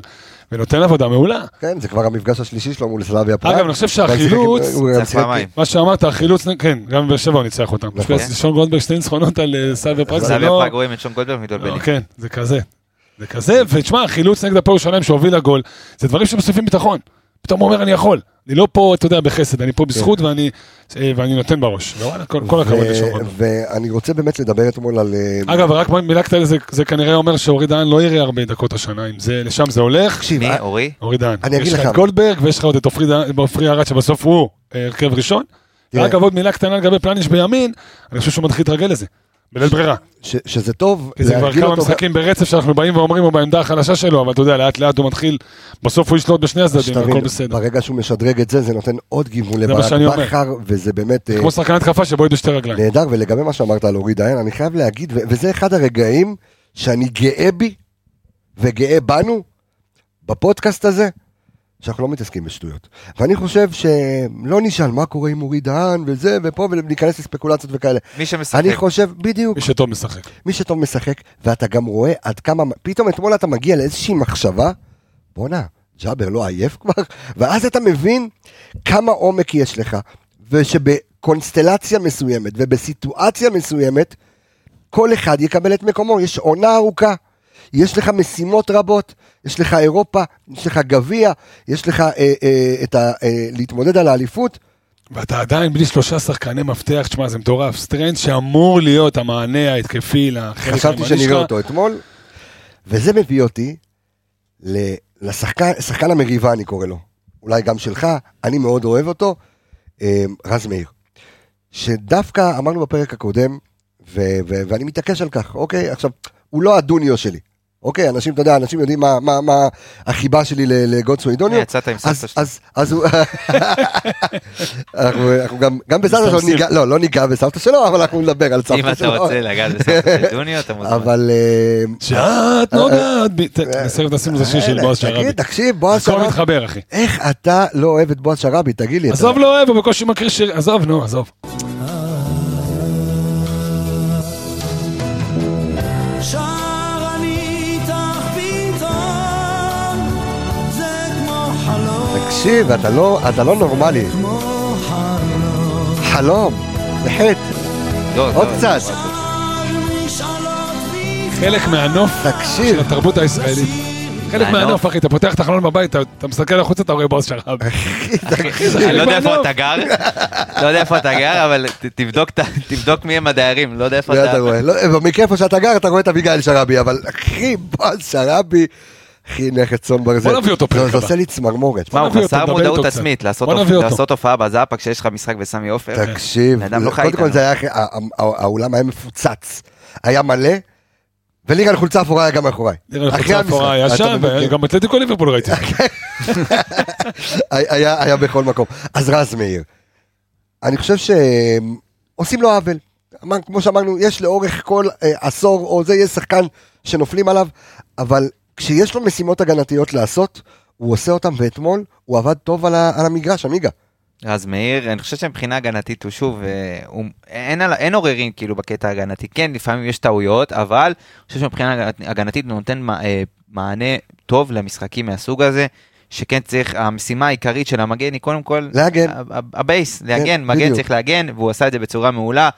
ונותן עבודה מעולה. כן, זה כבר המפגש השלישי שלו מול סלאביה פראג. אגב, אני חושב שהחילוץ, מה שאמרת, החילוץ, כן, גם בבאר שבע הוא ניצח אותם. נכון. שון גולדברג שתי ניצחונות על אה, סלאביה פראג, זה לא... סלאביה פראג רואים את שון גולדברג מתבלבלים. כן, זה כזה. זה כזה, ותשמע, החילוץ נגד הפועל ירושלים שהוביל לגול, זה דברים שמוסיפים ביטחון. פתאום הוא אומר, אני יכול. אני לא פה, אתה יודע, בחסד, אני פה כן. בזכות ואני, אה, ואני נותן בראש. ווואלה, כל, כל הכבוד לשון. ואני רוצה באמת לדבר אתמול על... אה, אגב, רק מילה קטנה, זה, זה כנראה אומר שאורי דהן לא יראה הרבה דקות השנה, אם זה, לשם זה הולך. מי, אורי? אורי דהן. אני אגיד לך. יש לך את גולדברג ויש לך עוד את עופרי ארד שבסוף הוא אה, הרכב ראשון. אגב, עוד מילה קטנה לגבי פלניש בימין, אני חושב שהוא מתחיל להתרגל לזה. בלית ברירה. ש, שזה טוב. כי זה כבר כמה משחקים ברצף שאנחנו באים ואומרים הוא בעמדה החלשה שלו, אבל אתה יודע, לאט לאט הוא מתחיל, בסוף הוא ישלוט בשני הצדדים, הכל בסדר. ברגע שהוא משדרג את זה, זה נותן עוד גיוון לבכר, וזה באמת... כמו שחקן התקפה שבועט בשתי רגליים. נהדר, ולגבי מה שאמרת על אורי דיין, אני חייב להגיד, וזה אחד הרגעים שאני גאה בי, וגאה בנו, בפודקאסט הזה, שאנחנו לא מתעסקים בשטויות. ואני חושב שלא נשאל מה קורה עם אורי דהן וזה, ופה ולהיכנס לספקולציות וכאלה. מי שמשחק. אני חושב, בדיוק. מי שטוב משחק. מי שטוב משחק, ואתה גם רואה עד כמה, פתאום אתמול אתה מגיע לאיזושהי מחשבה, בואנה, ג'אבר לא עייף כבר? ואז אתה מבין כמה עומק יש לך, ושבקונסטלציה מסוימת ובסיטואציה מסוימת, כל אחד יקבל את מקומו, יש עונה ארוכה. יש לך משימות רבות, יש לך אירופה, יש לך גביע, יש לך אה, אה, את ה, אה, להתמודד על האליפות. ואתה עדיין בלי שלושה שחקני מפתח, תשמע, זה מטורף. סטרנד שאמור להיות המענה ההתקפי לחלק חשבתי שנראה אותו אתמול, וזה מביא אותי לשחקן המריבה, אני קורא לו. אולי גם שלך, אני מאוד אוהב אותו, אה, רז מאיר. שדווקא אמרנו בפרק הקודם, ו- ו- ואני מתעקש על כך, אוקיי? עכשיו, הוא לא הדוניו שלי. אוקיי, אנשים, אתה יודע, אנשים יודעים מה, מה, מה החיבה שלי ל- לגודסו אידוניו. יצאת עם סבתא שלי. אז, אז הוא... אנחנו, אנחנו גם, גם בסבתא שלו. ניגע, לא, לא ניגע בסבתא שלו, אבל אנחנו נדבר על אם סבתא אתה שלו. רוצה לגעת בסבתא של דוניו, אתה מוזמן. אבל... אה, שאת נוגעת בי. ת- בסרט עשינו את השיר של אה, בועז תגיד, שראבי. תקשיב, בועז הכל שראבי, מתחבר, אחי. איך אתה לא אוהב את בועז שראבי, תגיד לי. אתה- עזוב, לא אוהב, הוא בקושי מקריא שיר. עזוב, נו, עזוב. תקשיב, אתה לא, אתה לא נורמלי. חלום. בחטא, לא, עוד לא, קצת. חלק מהנוף. של התרבות הישראלית. חלק מהנוף. אחי, אתה פותח את החלון בבית, אתה- מסתכל החוצה, אתה רואה בועז שראבי. אני לא יודע איפה. אתה גר, לא יודע איפה אתה גר, אבל תבדוק מי הם הדיירים, לא יודע איפה אתה. לא, במקרה איפה שאתה גר, אתה רואה את אביגיל שראבי, אבל אחי, בועז שראבי, אחי, נכד צאן ברזל. בוא נביא אותו פרק זה- זה הבא. עושה לי צמרמורת. מה, הוא חסר מודעות. עצמית, לעשות הופעה בזאפק כשיש לך משחק בסמי עופר. תקשיב, לא חי קודם כל. זה היה, האולם היה מפוצץ, היה מלא, וליגה לחולצה אפורה היה גם מאחוריי. נראה לי אחרי חולצה אפורה היה המשחק, שם, אתה מבין? וגם אתלטיקו ליברפול ראיתי. היה, היה בכל מקום. אז רז מאיר, אני חושב שעושים לו עוול. כמו שאמרנו, יש לאורך כל אה, עשור או זה, יש שחקן שנופלים עליו, אבל כשיש לו משימות הגנתיות לעשות, הוא עושה אותם, ואתמול הוא עבד טוב על, ה, על המגרש, עמיגה. אז מאיר, אני חושב שמבחינה הגנתית הוא שוב, אה, הוא, אין, אין עוררין כאילו בקטע ההגנתי, כן, לפעמים יש טעויות, אבל אני חושב שמבחינה הגנת- הגנתית הוא נותן מע- אה, מענה טוב למשחקים מהסוג הזה, שכן צריך, המשימה העיקרית של המגן היא קודם כל, להגן. הבייס, להגן, מגן בדיוק. צריך להגן, והוא עשה את זה בצורה מעולה.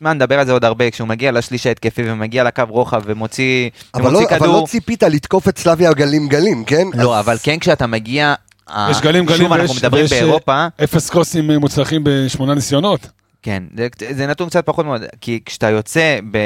מה, נדבר על זה עוד הרבה, כשהוא מגיע לשליש ההתקפי ומגיע לקו רוחב ומוציא, אבל לא, ומוציא אבל כדור, לא ציפית לתקוף את סלאביה גלים גלים, כן? לא, אז- אבל כן כשאתה מגיע, אה, יש גלים גלים שוב אנחנו ויש- מדברים ויש, אה, באירופה, אפס קרוסים אה, מוצלחים בשמונה ניסיונות. כן, זה, זה נתון קצת פחות מאוד, כי כשאתה יוצא ב,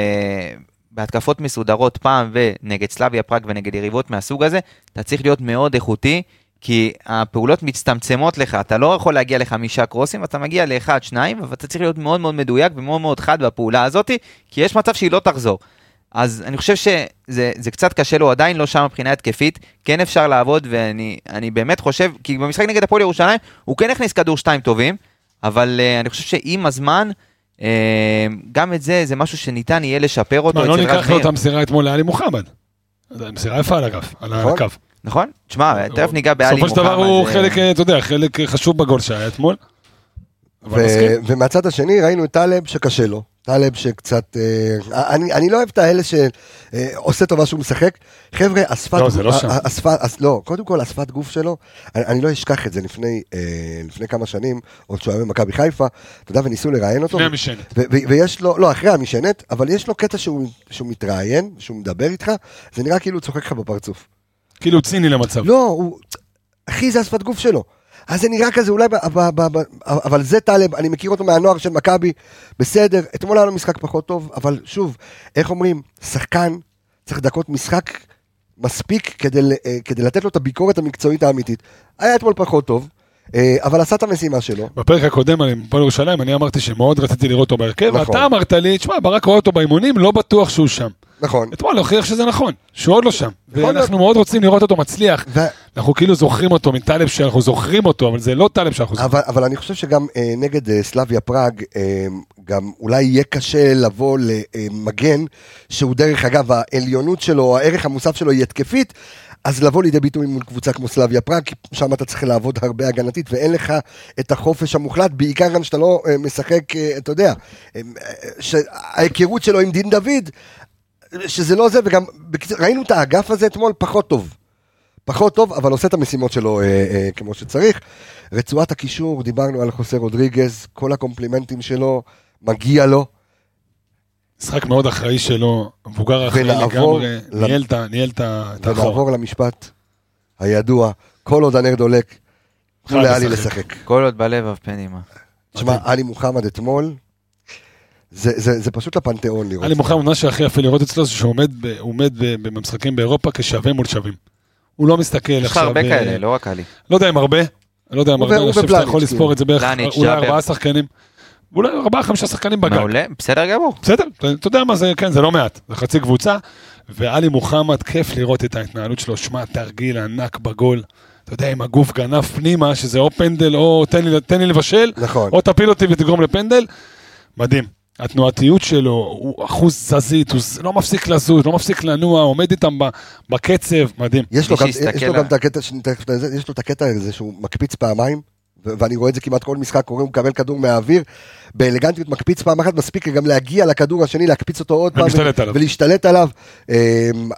בהתקפות מסודרות פעם ונגד סלאביה פראג ונגד יריבות מהסוג הזה, אתה צריך להיות מאוד איכותי, כי הפעולות מצטמצמות לך, אתה לא יכול להגיע לחמישה קרוסים, אתה מגיע לאחד, שניים, אבל אתה צריך להיות מאוד מאוד מדויק ומאוד מאוד חד בפעולה הזאת, כי יש מצב שהיא לא תחזור. אז אני חושב שזה זה קצת קשה לו, עדיין לא שם מבחינה התקפית, כן אפשר לעבוד, ואני אני באמת חושב, כי במשחק נגד הפועל ירושלים, הוא כן הכניס כדור שתיים טובים, אבל uh, אני חושב שעם הזמן, uh, גם את זה, זה משהו שניתן יהיה לשפר אותו מה, לא ניקח לו. את המסירה אתמול לאלי מוחמד. מסירה יפה על נכון. הקו. נכון? תשמע, תכף ניגע באלי בסופו מוחמד. של דבר הוא חלק, אה, אתה יודע, חלק אה, חשוב בגול שהיה אתמול. ומהצד השני ראינו את טלב שקשה לו. טלב שקצת... אה, אני, אני לא אוהב את האלה שעושה טובה שהוא משחק. חבר'ה, השפת... לא, זה לא שם. ה- השפת, הס- לא, קודם כל השפת גוף שלו, אני, אני לא אשכח את זה לפני, אה, לפני כמה שנים, עוד שהוא היה במכבי חיפה, אתה יודע, וניסו לראיין אותו. לפני המשענת. ויש לו, לא, אחרי המשענת, אבל יש לו קטע שהוא, שהוא מתראיין, שהוא מדבר איתך, זה נראה כאילו הוא צוחק לך בפרצוף. כאילו ציני למצב. לא, הוא... אחי, זה השפת גוף שלו. אז זה נראה כזה, אולי... ב, ב, ב, ב, אבל זה טלב, אני מכיר אותו מהנוער של מכבי, בסדר. אתמול היה לו משחק פחות טוב, אבל שוב, איך אומרים, שחקן צריך דקות משחק מספיק כדי, אה, כדי לתת לו את הביקורת המקצועית האמיתית. היה אתמול פחות טוב, אה, אבל עשה את המשימה שלו. בפרק הקודם על הפועל ירושלים, אני אמרתי שמאוד רציתי לראות אותו בהרכב, נכון. ואתה אמרת לי, תשמע, ברק רואה אותו באימונים, לא בטוח שהוא שם. נכון. אתמול הוכיח שזה נכון, שהוא עוד לא שם. ואנחנו מאוד רוצים לראות אותו מצליח. אנחנו כאילו זוכרים אותו מטלב שאנחנו זוכרים אותו, אבל זה לא טלב שאנחנו זוכרים. אבל, אני חושב שגם אה, נגד אה, סלאביה פראג, אה, גם אולי יהיה קשה לבוא למגן, שהוא דרך אגב, העליונות שלו, הערך המוסף שלו היא התקפית, אז לבוא לידי ביטוי מול קבוצה כמו סלאביה פראג, כי שם אתה צריך לעבוד הרבה הגנתית, ואין לך את החופש המוחלט, בעיקר גם שאתה לא משחק, אתה יודע, שההיכרות שלו עם דין דוד, שזה לא זה, וגם, ראינו את האגף הזה אתמול פחות טוב. פחות טוב, אבל עושה את המשימות שלו אה, אה, כמו שצריך. רצועת הקישור, דיברנו על חוסה רודריגז, כל הקומפלימנטים שלו, מגיע לו. משחק מאוד אחראי שלו, מבוגר אחראי לגמרי, ל- ניהל את ה- ניהל את ה- את האחור. ונעבור למשפט הידוע, כל עוד הנר דולק, תנו חייב לאלי לשחק. לשחק. כל עוד בלב אף פן אימה. תשמע, עלי מוחמד אתמול, זה- זה זה פשוט לפנתיאון לראות. עלי מוחמד, מה שהכי יפה לראות אצלו זה שהוא עומד במשחקים באירופה כשווה מול שווים. הוא לא מסתכל יש לך עכשיו... הרבה אה, כאלה, לא רק עלי. לא יודע אם הרבה, אני לא יודע אם הרבה, אני חושב שאתה יכול לספור כאילו. את זה בערך אולי. ארבעה שחקנים. אולי ארבעה חמישה שחקנים בגג. מעולה, בסדר גמור. בסדר, אתה יודע מה זה, כן, זה לא מעט, זה חצי קבוצה, ועלי מוחמד, כיף לראות את ההתנהלות שלו. שמע, תרגיל ענק בגול. אתה יודע, עם הגוף גנב פנימה, שזה או פנדל או תן לי, תן לי לבשל, נכון. או תפיל אותי ותגרום לפנדל. מדהים. התנועתיות שלו, הוא אחוז תזזית, הוא לא מפסיק לזוז, לא מפסיק לנוע, עומד איתם ב- בקצב, מדהים. יש לו, גם, יש לו גם את הקטע, יש לו את הקטע הזה שהוא מקפיץ פעמיים, ו- ואני רואה את זה כמעט כל משחק, קורה, הוא מקבל כדור מהאוויר, באלגנטיות מקפיץ פעם אחת, מספיק גם להגיע לכדור השני, להקפיץ אותו עוד פעם, ולהשתלט עליו. ולהשתלט עליו. אמ,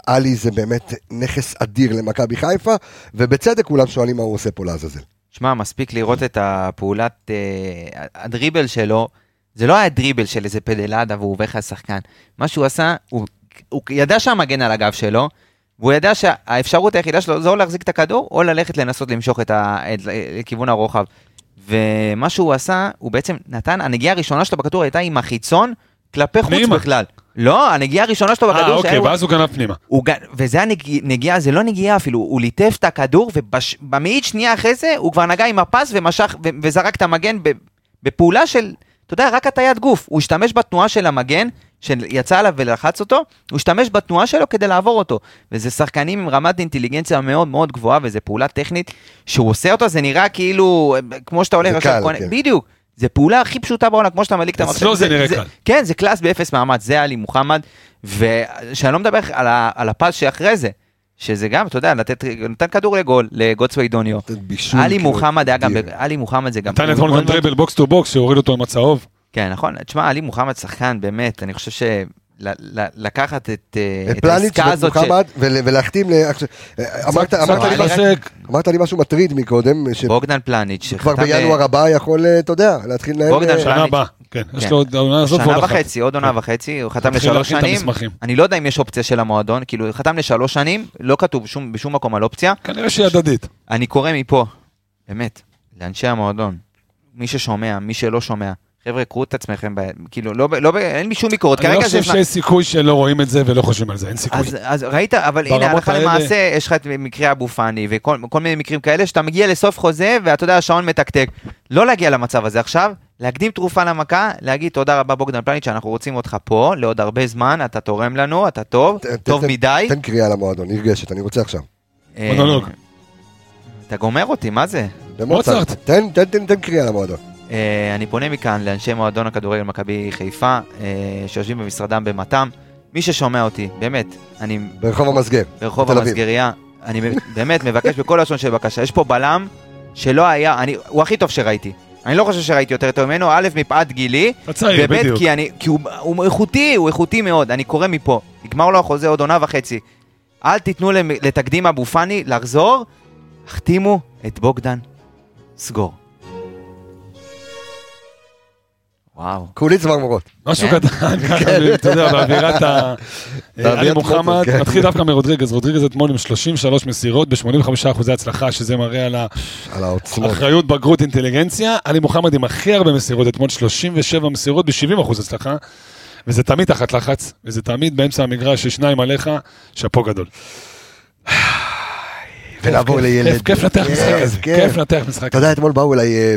עלי זה באמת נכס אדיר למכבי חיפה, ובצדק כולם שואלים מה הוא עושה פה לעזאזל. שמע, מספיק לראות את הפעולת, אה, הדריבל שלו, זה לא היה דריבל של איזה פדלדה והוא עובר לך לשחקן. מה שהוא עשה, הוא, הוא ידע שהמגן על הגב שלו, והוא ידע שהאפשרות היחידה שלו זה או להחזיק את הכדור, או ללכת לנסות למשוך את ה, את, לכיוון הרוחב. ומה שהוא עשה, הוא בעצם נתן, הנגיעה הראשונה שלו בכדור הייתה עם החיצון כלפי חוץ פנימה. בכלל. לא, הנגיעה הראשונה שלו אה, בכדור, אוקיי, שהיה- ואז הוא גנב פנימה. הוא, וזה הנגיעה, זה לא נגיעה אפילו, הוא ליטף את הכדור, ובמאית שנייה אחרי זה, הוא כבר נגע עם הפס ומשך, ו- וזרק את המגן ב- בפעולה של, אתה יודע, רק הטיית גוף. הוא השתמש בתנועה של המגן, שיצא עליו ולחץ אותו, הוא השתמש בתנועה שלו כדי לעבור אותו. וזה שחקנים עם רמת אינטליגנציה מאוד מאוד גבוהה, וזו פעולה טכנית, שהוא עושה אותה, זה נראה כאילו, כמו שאתה הולך זה עכשיו, כן. בדיוק. זה פעולה הכי פשוטה בעולם, כמו שאתה מדליק את המחשב. אצלו זה נראה קל. כן, זה class באפס מאמץ, זה עלי מוחמד, ושאני לא מדבר על, ה, על הפס שאחרי זה, שזה גם, אתה יודע, לתת, נתן כדור לגול, לגוטסווי דוניו. עלי כאילו, מוחמד היה גם. עלי מוחמד זה גם... נתן אתמול גם דריבל box to box, שהוריד אותו עם הצהוב. כן, נכון. תשמע, עלי מוחמד שחקן, באמת, אני חושב ש... לקחת את, אה, את את פלניץ' העסקה ואת הזאת, ש- מוחמד, ול- ולהחתים, ל- עכשיו, אמרת לי משהו- מטריד מקודם, בוגדן פלניץ', שחתם, אה, בינואר הבא יכול, אה, אתה יודע, להתחיל לנהל... בוגדן אה, פלניץ'. כן. יש כן. לו את העונה הזאת שנה ועוד אחת. וחצי, עוד עונה כן. וחצי, הוא חתם לשלוש את שנים. אני לא יודע אם יש אופציה של המועדון, כאילו, חתם לשלוש שנים, לא כתוב שום- בשום מקום על אופציה. כנראה שהיא הדדית. אני קורא מפה, באמת, לאנשי המועדון, מי ששומע, מי שלא שומע, חבר'ה, קחו את עצמכם, ב- כאילו, לא, לא, ב- אין לי שום ביקורת, אני לא חושב. שיש סיכוי שלא רואים את זה ולא חושבים על זה, אין סיכוי. אז, אז ראית, אבל הנה, הלכה האלה- למעשה, יש לך את מקרה אבו פאני וכל כל מיני מקרים כאלה, שאתה מגיע לסוף חוזה, ואתה יודע, השעון מתקתק. לא להגיע למצב הזה עכשיו, להקדים תרופה למכה, להגיד תודה רבה בוגדן פלניץ', שאנחנו רוצים אותך פה לעוד הרבה זמן, אתה תורם לנו, אתה טוב, ת- ת- טוב תן- מדי. תן קריאה למועדון, נרגשת, אני רוצה עכשיו. אה, מונולוג. אתה גומר אותי, מה זה? מוצרט. תן- תן- תן תן קריאה למועדון. אה, אני פונה מכאן לאנשי מועדון הכדורגל מכבי חיפה, אה, שיושבים במשרדם במתם. מי ששומע אותי, באמת, אני ברחוב המסגר. ברחוב. המסגריה, אני באמת מבקש בכל לשון של בקשה, יש פה בלם שלא היה, אני, הוא הכי טוב שראיתי. אני לא חושב שראיתי יותר טוב ממנו, א', מפאת גילי, אתה צעיר, וב', בדיוק. כי, אני, כי הוא, הוא איכותי, הוא איכותי מאוד, אני קורא מפה, נגמר לו החוזה עוד עונה וחצי. אל תיתנו למ- לתקדים אבו פאני לחזור, החתימו את בוגדן, סגור. וואו. כולי צמרמורות. משהו כן. קטן, ככה, אתה יודע, באווירת ה... עלי מוחמד, כן. נתחיל דווקא מרודריגז, רודריגז אתמול עם 33 מסירות ב-85 אחוזי הצלחה, שזה מראה על. האחריות, בגרות, אינטליגנציה. עלי מוחמד עם הכי הרבה מסירות אתמול, 37 מסירות ב-70 אחוז הצלחה. וזה תמיד תחת לחץ, וזה תמיד באמצע המגרש ששניים עליך, שאפו גדול. ונעבור כיף, לילד. כיף, לנתח משחק כזה, כיף. לנתח משחק אתה כזה. יודע, אתמול באו אליי אה,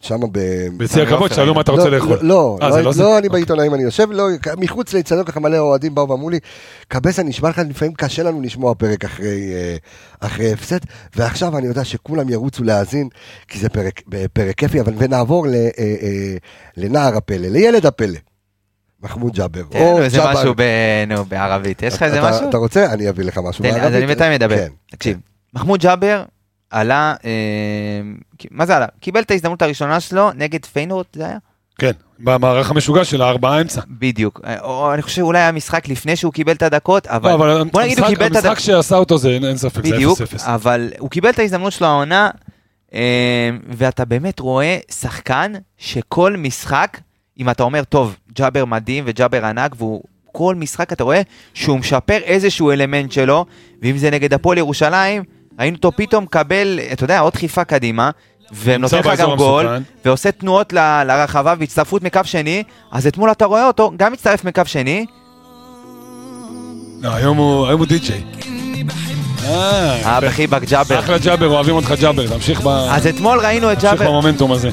שם ב... ביציע הכבוד, שאלו מה אתה רוצה לא, לאכול. לא, אה, לא, זה לא זה? לא, אני אוקיי. בעיתונאים, אני יושב, לא, מחוץ לאצטדיון ככה מלא אוהדים באו ואמרו לי, קבסה, נשמע לך, לפעמים קשה לנו לשמוע פרק אחרי, אה, אחרי הפסד, ועכשיו אני יודע שכולם ירוצו להאזין, כי זה פרק, פרק כיפי, אבל ונעבור ל, אה, אה, לנער הפלא, לילד הפלא, מחמוד ג'אבר. תן לנו איזה. משהו בערבית, יש לך איזה משהו? אתה רוצה? אני אביא לך משהו לי, אז בערבית. אני בינתיים אדבר. כן. תקשיב, מחמוד ג'אבר עלה, אה, מה זה עלה? קיבל את ההזדמנות הראשונה שלו נגד פיינורד, זה היה? כן, במערך המשוגע של הארבעה אמצע. בדיוק. אה, או אני חושב שאולי היה משחק לפני שהוא קיבל את הדקות, אבל... לא, אבל בוא נגיד, הוא המשחק- קיבל את הדקות... המשחק שעשה אותו זה, אין- אין ספק, זה בדיוק, 0-0. אבל הוא קיבל את ההזדמנות שלו העונה, אה, ואתה באמת רואה שחקן שכל משחק, אם אתה אומר, טוב, ג'אבר מדהים וג'אבר ענק, והוא... כל משחק אתה רואה שהוא משפר איזשהו אלמנט שלו, ואם זה נגד הפועל ירושלים, ראינו אותו פתאום מקבל, אתה יודע, עוד דחיפה קדימה, ונותן לך גם גול. ועושה תנועות ל- לרחבה והצטרפות מקו שני, אז אתמול אתה רואה אותו, גם מצטרף מקו שני, לא, היום הוא היום הוא די-ג'יי. אה, אה. בחיבק ג'אבר. אחלה ג'אבר, אוהבים אותך ג'אבר, תמשיך ב- אז אתמול ראינו את תמשיך ג'אבר, במומנטום הזה.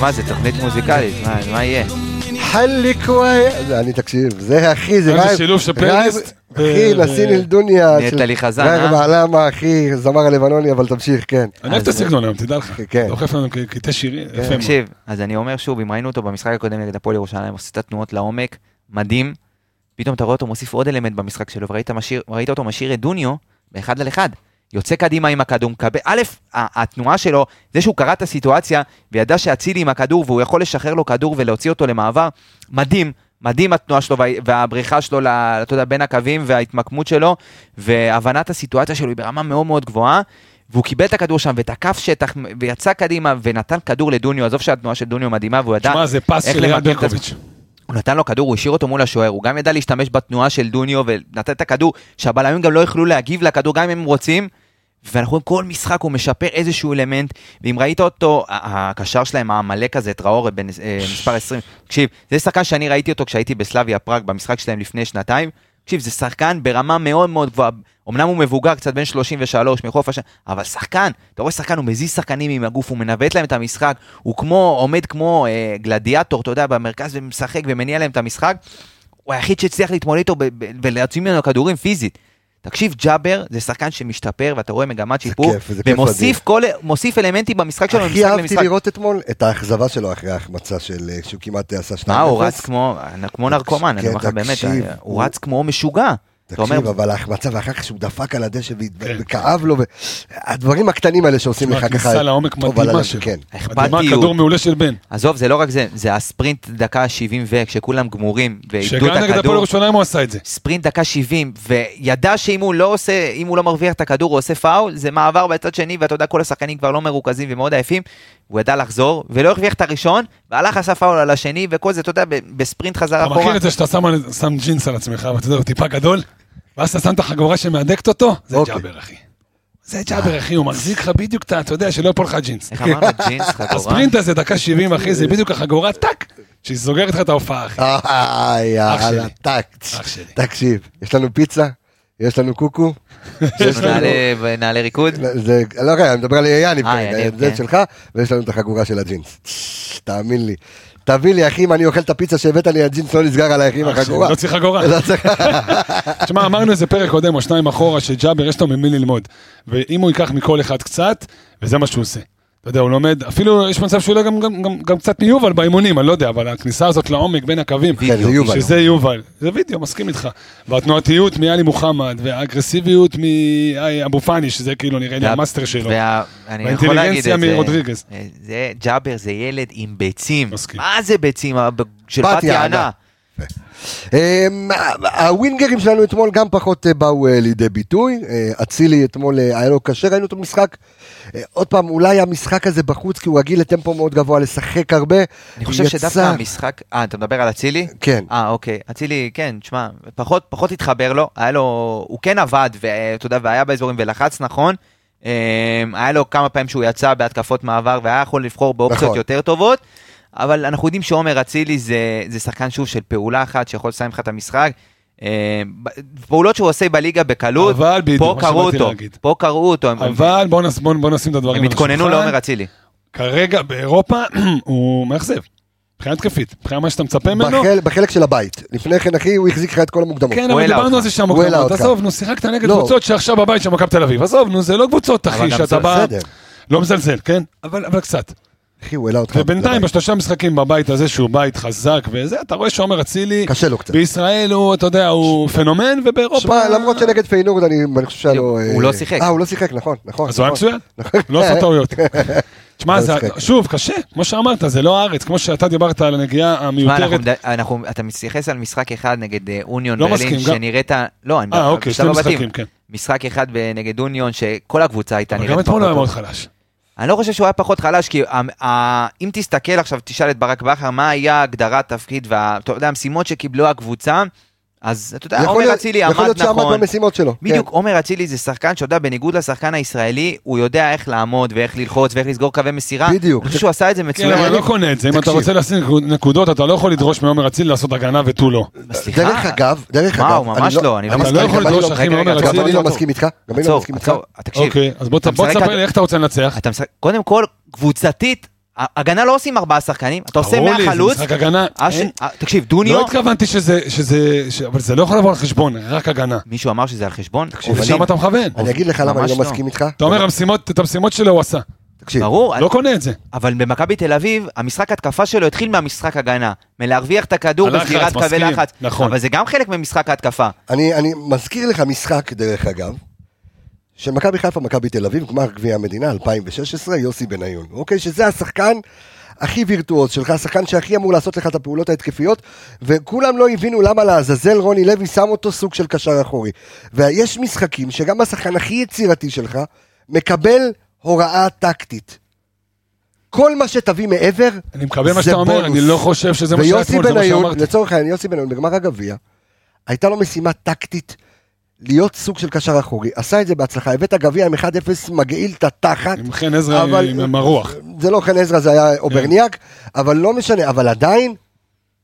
מה זה, תוכנית מוזיקלית, מה- מה יהיה? חליק וואי. אני תקשיב, זה אחי, זה רייב. שילוב של פלייליסט. אחי, נסין אל-דוניה. נהיית לי חזן, רייב אה? בעלמה, אחי, זמר הלבנוני, אבל תמשיך, כן. אני אוהב את הסגנון היום, תדע לך. כן. דוחף לנו קטעי שירים, יפה מאוד. תקשיב, אז אני אומר שוב, אם ראינו אותו במשחק הקודם נגד הפועל ירושלים, עושה את התנועות לעומק, מדהים, פתאום אתה רואה אותו מוסיף עוד אלמנט במשחק שלו, וראית אותו משאיר את דוניו באחד על אחד. יוצא קדימה עם הכדור, מקבל, א', התנועה שלו, זה שהוא קרא את הסיטואציה וידע שאצילי עם הכדור והוא יכול לשחרר לו כדור ולהוציא אותו למעבר, מדהים, מדהים התנועה שלו וה- והבריחה שלו, אתה יודע, בין הקווים וההתמקמות שלו, והבנת הסיטואציה שלו היא ברמה מאוד מאוד גבוהה. והוא קיבל את הכדור שם ותקף שטח ויצא קדימה ונתן כדור לדוניו, עזוב שהתנועה של דוניו מדהימה והוא ידע שמע, זה פס של את ברקוביץ'. הוא נתן לו כדור, הוא השאיר אותו מול השוער, הוא גם ידע להשתמש בתנועה של דוניו ונתן את הכדור, שהבלמים גם לא יוכלו להגיב לכדור גם אם הם רוצים. ואנחנו רואים כל משחק הוא משפר איזשהו אלמנט, ואם ראית אותו, הקשר שלהם העמלק הזה, טראורה, בן- אה, מספר 20, תקשיב, זה שחקן שאני ראיתי אותו כשהייתי בסלאביה פראג במשחק שלהם לפני שנתיים, תקשיב, זה שחקן ברמה מאוד מאוד גבוהה, אמנם הוא מבוגר, קצת בן 33 מחוף השנה, אבל שחקן, אתה רואה שחקן, הוא מזיז שחקנים עם הגוף, הוא מנווט להם את המשחק, הוא כמו, עומד כמו אה, גלדיאטור, אתה יודע, במרכז ומשחק ומניע להם את המשחק, הוא היחיד שהצליח להתמודד איתו ולהוציא ממנו כדורים פיזית. תקשיב, ג'אבר זה שחקן שמשתפר ואתה רואה מגמת שיפור, ומוסיף אלמנטים במשחק שלו הכי ממשחק אהבתי למשחק. לראות אתמול את האכזבה שלו אחרי ההחמצה של, אה, שהוא כמעט עשה 2-0. מה, הוא רץ כמו, נרקומן, אני כן, אומר לך באמת, הוא הוא- רץ כמו משוגע. תקשיב, אבל ההחמצה ואחר כך שהוא דפק על הדשא והת- כן. וכאב לו, הדברים הקטנים האלה שעושים לך ככה... כניסה לעומק מדהימה שלו. כן. מדהימה. כדור מעולה של בן. עזוב, זה לא רק זה, זה הספרינט דקה 70 ו, כשכולם גמורים, ואיבדו שגם את נגד הפועל הכדור. ירושלים הוא עשה את זה. ספרינט דקה 70, וידע שאם הוא לא עושה, אם הוא לא מרוויח את הכדור, הוא עושה פאול, זה מעבר בצד שני, ואתה יודע, כל השחקנים כבר לא מרוכזים ומאוד עייפים, הוא ידע לחזור, ולא הרוויח את הראשון, והלך עשה פאול על השני, וכל זה, אתה יודע, בספרינט חזר אתה מכיר אחורה. את זה שאתה שם שם ג'ינס על עצמך, ואתה יודע, הוא טיפה גדול, ואז אתה שם את החגורה שמהדקת אותו, זה אוקיי. ג'אבר, אחי. זה ג'אבר, אחי, הוא מחזיק לך בדיוק את ה... אתה יודע, שלא יפול לך ג'ינס. איך אמרנו, ג'ינס, חגורה? הספרינט הזה, דקה 70, אחי, זה בדיוק החגורה, טאק, שהיא סוגרת לך את ההופעה, אחי. אח יאללה, שלי. טאק. תקשיב, יש לנו פיצה, יש לנו קוקו, יש לנו נעלי- ריקוד? זה, לא רגע, אני מדבר על יניב אה, זה כן. שלך, ויש לנו את החגורה של הג'ינס. תאמין לי. תביא לי, אחי, אם אני אוכל את הפיצה שהבאת לי, הג'ינס לא נסגר עליי, אחי, עם אח שלי, החגורה. לא צריך חגורה. לא תשמע, אמרנו איזה פרק קודם או שניים אחורה, שג'אבר יש לו ממי ללמוד. ואם הוא ייקח מכל אחד קצת, וזה מה שהוא עושה. אתה יודע, הוא לומד, אפילו יש מצב שהוא עולה גם, גם, גם, גם קצת מיובל באימונים, אני לא יודע, אבל הכניסה הזאת לעומק בין הקווים, כן, זה יובל. שזה יובל, זה וידאו, מסכים איתך. והתנועתיות מעלי מוחמד, והאגרסיביות מאבו פאני, שזה כאילו נראה לי ה master שלו. וה-. והאינטליגנציה מרודריגז. אה, זה ג'אבר זה ילד עם ביצים. מסכים. מה זה ביצים? של בת יענה. יענה. אמ, הווינגרים שלנו אתמול גם פחות אה, באו אה, לידי ביטוי. אה, אצילי אתמול היה לו קשה, ראינו אותו במשחק. אה, עוד פעם, אולי המשחק הזה בחוץ, כי הוא רגיל לטמפו מאוד גבוה, לשחק הרבה. אני חושב יצא- שדווקא המשחק... אה, אתה מדבר על אצילי? כן. אה, אוקיי. אצילי, כן, תשמע, פחות, פחות התחבר לו, היה לו, הוא כן עבד, ואתה יודע, והיה באזורים ולחץ נכון. אה, היה לו כמה פעמים שהוא יצא בהתקפות מעבר והיה יכול לבחור באופציות נכון. יותר טובות, אבל אנחנו יודעים שעומר אצילי זה, זה שחקן שוב של פעולה אחת שיכול לסיים לך את המשחק. אה, פעולות שהוא עושה בליגה בקלות, אבל בדיוק, פה קראו אותו, להגיד. פה קראו אותו, הם- אבל בוא נס- בוא- בוא נשים את הדברים הם על התכוננו השולחן. לעומר אצילי. כרגע באירופה הוא מאכזב. מבחינה התקפית, מבחינה מה שאתה מצפה ממנו. בחל- בחלק של הבית. לפני כן, אחי, הוא החזיק לך את כל המוקדמות. כן, אבל דיברנו. על זה שם הוא העלה מוקדמות. אותך. עזוב, נו, שיחקת נגד לא. קבוצות שעכשיו בבית של מכבי תל אביב. עזוב, נו, זה לא קבוצות, אחי, שאתה בא... בסדר. לא מזלזל, כן? אבל אבל קצת. אחי, הוא העלה אותך. ובינתיים. בשלושה משחקים בבית הזה, שהוא בית חזק וזה, אתה רואה שעומר אצילי, קשה לו קצת. בישראל הוא, אתה יודע, הוא פנומן, ובאירופה... שמע, למרות שנגד פיינורד, אני אני חושב שהיה לו... הוא אה, לא שיחק. אה, הוא לא שיחק, נכון, נכון. אז הוא היה נכון. מצוין, לא עשה טעויות. תשמע, לא זה-. שוב, קשה, כמו שאמרת, זה לא הארץ, כמו שאתה דיברת על הנגיעה המיותרת. אתה מתייחס על משחק אחד נגד אה, אוניון לא ברלין, מסכים, גם- שנראית, לא, אני אה, אוקיי, שני. משחקים, כן. משחק אחד נגד אוניון, שכל הקבוצה הייתה נראית גם אתמול הוא היה מאוד. חלש. אני לא חושב שהוא היה פחות חלש, כי אם תסתכל עכשיו, תשאל את ברק בכר, מה היה הגדרת תפקיד והמשימות שקיבלו הקבוצה, אז אתה יודע, יכול עומר אצילי יכול עמד להיות שעמד נכון. במשימות שלו. בדיוק, עומר אצילי זה שחקן שאתה יודע, בניגוד לשחקן הישראלי, הוא יודע איך לעמוד ואיך ללחוץ ואיך לסגור קווי מסירה. בדיוק. אני חושב שהוא עשה את זה כן, מצוין. אבל אני לא קונה את זה, אם אתה. רוצה לשים נקודות, אתה לא יכול לדרוש מעומר אצילי לעשות הגנה ותו לא. סליחה? דרך אגב, דרך מה, אגב. הוא ממש לא, אני לא אני אתה לא יכול לדרוש, לא- אחי, מעומר גם אצילי. אני לא. מסכים איתך. גם אני לא מסכים איתך. עצור, תקשיב. אוקיי, אז בוא ת- אתה בוא משחק תספר עד- לי איך אתה רוצה לנצח. אתה משחק, קודם כל, קבוצתית, הגנה לא עושים ארבעה שחקנים, אתה עושה ברור לי, זה מהחלוץ. משחק הגנה. אש- אין- אה, תקשיב, דוניו, לא התכוונתי שזה, שזה, ש- אבל זה לא יכול לבוא על חשבון, רק הגנה. מישהו אמר שזה על חשבון? תקשיב. ושם אתה מכוון. אני אגיד לך למה אני לא לא. מסכים איתך. אתה אומר, המשימות, את המשימות שלו הוא עשה. תקשיב, ברור, לא קונה את זה. אבל במכבי תל אביב, המשחק התקפה שלו התחיל מהמשחק הגנה. מלהרוויח את הכדור בסגירת קווי לחץ. נכון. אבל זה גם חלק ממשחק ההתקפה. אני, אני מזכיר לך משחק, דרך אגב, של מכבי חיפה, מכבי תל אביב, גמר גביע המדינה 2016, יוסי בניון, אוקיי? שזה השחקן הכי וירטואוז שלך, השחקן שהכי אמור לעשות לך את הפעולות ההתקפיות, וכולם לא הבינו למה לעזאזל רוני לוי שם אותו סוג של קשר אחורי. ויש משחקים שגם השחקן הכי יצירתי שלך מקבל הוראה טקטית. כל מה שתביא מעבר, אני מקבל מה זה שאתה אומר, בונוס. אני לא חושב שזה מה שהיה אתמול, זה מה בניון, שאמרתי. לצורך העניין, יוסי בניון בגמר הגביע, הייתה לו משימה טקטית להיות סוג של קשר אחורי. עשה את זה בהצלחה, הבאת גביע עם 1-0 מגעיל את התחת. עם חן עזרא אבל- עם הרוח. זה לא חן עזרא, זה היה אוברניאק, אבל לא משנה, אבל עדיין,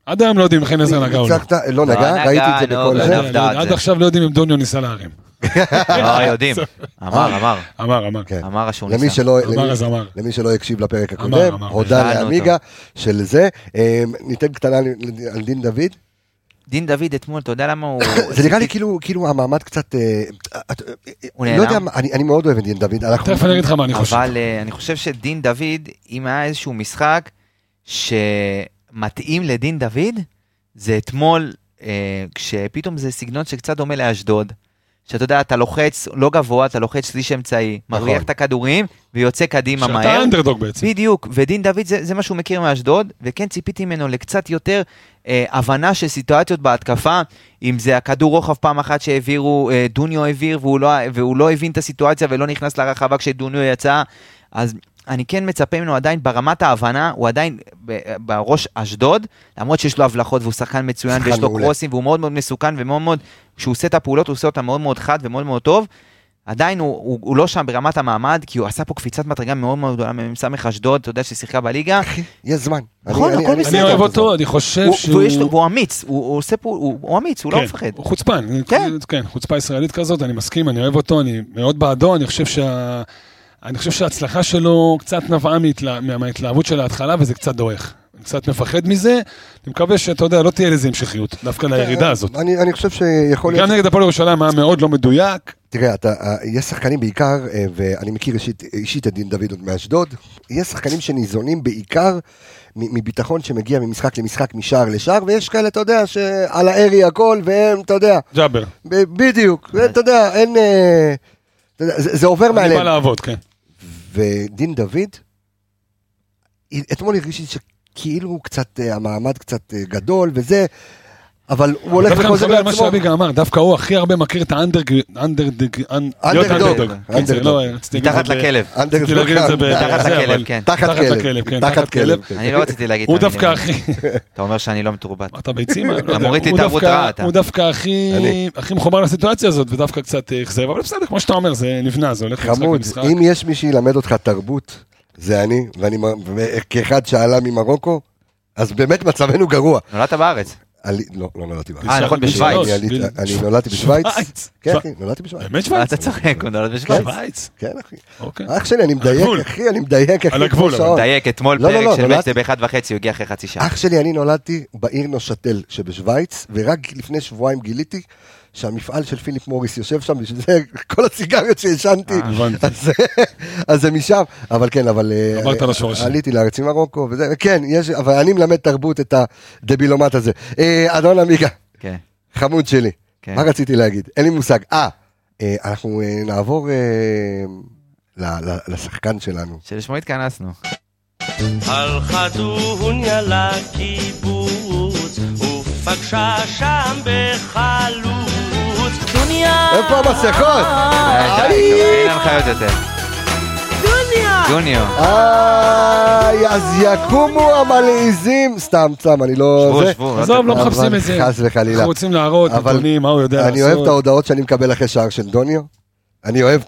עד היום לא יודעים אם חן עזרא נגע או לא. הצלחת- לא נגע, ראיתי את זה נו, בכל לא זה. עד. עכשיו לא יודעים אם דוניו ניסה להרים. לא, יודעים. אמר, אמר. אמר, אמר. כן. אמר למי ניסה. למי- אז אמר. למי שלא הקשיב לפרק הקודם. הודה לעמיגה של זה. אה, ניתן קטנה על דין דוד. דין דוד אתמול, אתה יודע למה הוא... זה נראה לי כאילו, כאילו המעמד קצת, אה, את- הוא לא נעלם? יודע, אני אני מאוד אוהב את דין דוד. תכף אני אגיד לך מה אני חושב. אבל אה, אני חושב שדין דוד, אם היה איזשהו משחק שמתאים לדין דוד, זה אתמול, אה, כשפתאום זה סגנון שקצת דומה לאשדוד. שאתה יודע, אתה לוחץ לא גבוה, אתה לוחץ שליש אמצעי, מרוויח את הכדורים ויוצא קדימה מהר. שאתה אנדרדוג בעצם. בדיוק, ודין דוד זה, זה מה שהוא מכיר מאשדוד, וכן ציפיתי ממנו לקצת יותר אה, הבנה של סיטואציות בהתקפה, אם זה הכדור רוחב פעם אחת שהעבירו, אה, דוניו העביר והוא לא, והוא לא הבין את הסיטואציה ולא נכנס לרחבה כשדוניו יצא, אז אני כן מצפה ממנו עדיין ברמת ההבנה, הוא עדיין בראש אשדוד, למרות שיש לו הבלחות והוא שחקן מצוין ויש לו מעולה. קרוסים והוא מאוד מאוד מסוכן ומאוד מאוד, כשהוא עושה את הפעולות הוא עושה אותן מאוד מאוד חד ומאוד מאוד טוב. עדיין הוא, הוא, הוא לא שם ברמת המעמד, כי הוא עשה פה קפיצת מדרגה מאוד מאוד גדולה ממ"ס אשדוד, אתה יודע ששיחקה בליגה. יש זמן. נכון, אני- הכל בסדר. אני אוהב אני- אותו, אני חושב הוא, שהוא... והוא אמיץ, הוא, הוא עושה פה, הוא, הוא אמיץ, הוא לא כן, מפחד. הוא חוצפן, כן. כן, חוצפה ישראלית כזאת, אני מסכים, אני אוהב אותו, אני מאוד בעדו, אני חושב שה... אני חושב שההצלחה שלו קצת נבעה מהתלה... מה- מההתלהבות של ההתחלה וזה קצת דועך. אני קצת מפחד מזה, אני מקווה שאתה יודע, לא תהיה לזה המשכיות, דווקא לירידה הזאת. אני אני חושב שיכול להיות... גם נגד הפועל ירושלים היה מאוד לא מדויק, תראה, אתה, אה, יש שחקנים בעיקר, אה, ואני מכיר אישית, אישית את דין דוד עוד מאשדוד, יש שחקנים שניזונים בעיקר מביטחון שמגיע ממשחק למשחק, משער לשער, ויש כאלה, אתה יודע, שעל הארי הכל, והם, אתה יודע, ג'אבר. בדיוק, אתה יודע, אין... אה, אתה יודע, זה, זה עובר אני בא מעליהם. לעבוד, כן. ודין דוד, אתמול הרגיש לי שכאילו קצת, אה, המעמד קצת אה, גדול וזה, אבל הוא הולך דווקא וחוזר מחבר על מה לעצמו. שאביגה אמר, דווקא הוא הכי הרבה מכיר את האנדרג... אנדרדג... להיות אנדרדוג. אנדרדוג. כן, לא- להגיד מתחת לכלב. מתחת לכלב, כן. תחת כלב, כן, תחת כלב. אני לא רציתי להגיד הוא דווקא. הכי... אתה אומר שאני לא מתורבת. אתה ביצים? לא יודע, מוריד לי הוא את ערבות דווקא- רעה, אתה. הוא דווקא הכי מחובר לסיטואציה הזאת, ודווקא קצת אה, אכזב, אבל בסדר, כמו שאתה אומר, זה נבנה, זה הולך משחק חמוד, למשחק. אם יש מי שילמד אותך תרבות, זה אני, ואני וכאחד שעלה ממרוקו, אז באמת מצבנו גרוע. נולדת בארץ. עלי- לא, לא נולדתי בארץ. אה, נכון, בשוויץ. אני עליתי- ב- אני נולדתי בשוויץ. שוויץ. כן, אחי, נולדתי בשוויץ. באמת שווייץ? אתה צוחק, הוא נולד בשוויץ. שווייץ. כן, אחי. אוקיי. אח שלי, אני מדייק. אחי, אני מדייק, אחי. על הגבול, כמו אבל. שעון. דייק, אתמול לא, לא, פרק לא, של מצדה באחד וחצי, הוא הגיע אחרי חצי שעה. אח שלי, אני נולדתי בעיר נושטל שבשוויץ, ורק לפני שבועיים גיליתי שהמפעל של פיליפ מוריס יושב שם, בשביל זה כל הסיגריות שהשנתי, אה. אז, אז זה משם, אבל כן, אבל... אה, עברת לשורשים. עליתי לארץ ממרוקו, וזה, כן, יש, אבל אני מלמד תרבות את הדבילומט הזה. אה, אדון עמיגה, כן, חמוד שלי, כן. מה רציתי להגיד? אין לי מושג. אה, אנחנו נעבור לשחקן שלנו. שלשמו התכנסנו. הלכה דוניה לקיבוץ, ופגשה שם בחלוץ. דוניה! איפה המסכות? אה, אין הנחיות יותר. דוניו. איי, אז יקומו המלעיזים, סתם, סתם, אני לא... שבו. שבו. עזוב, לא מחפשים את זה. חס וחלילה. אנחנו רוצים להראות אבל נתונים, מה הוא יודע לעשות. אני אוהב את ההודעות שאני מקבל אחרי שער של דוניו. אני אוהב,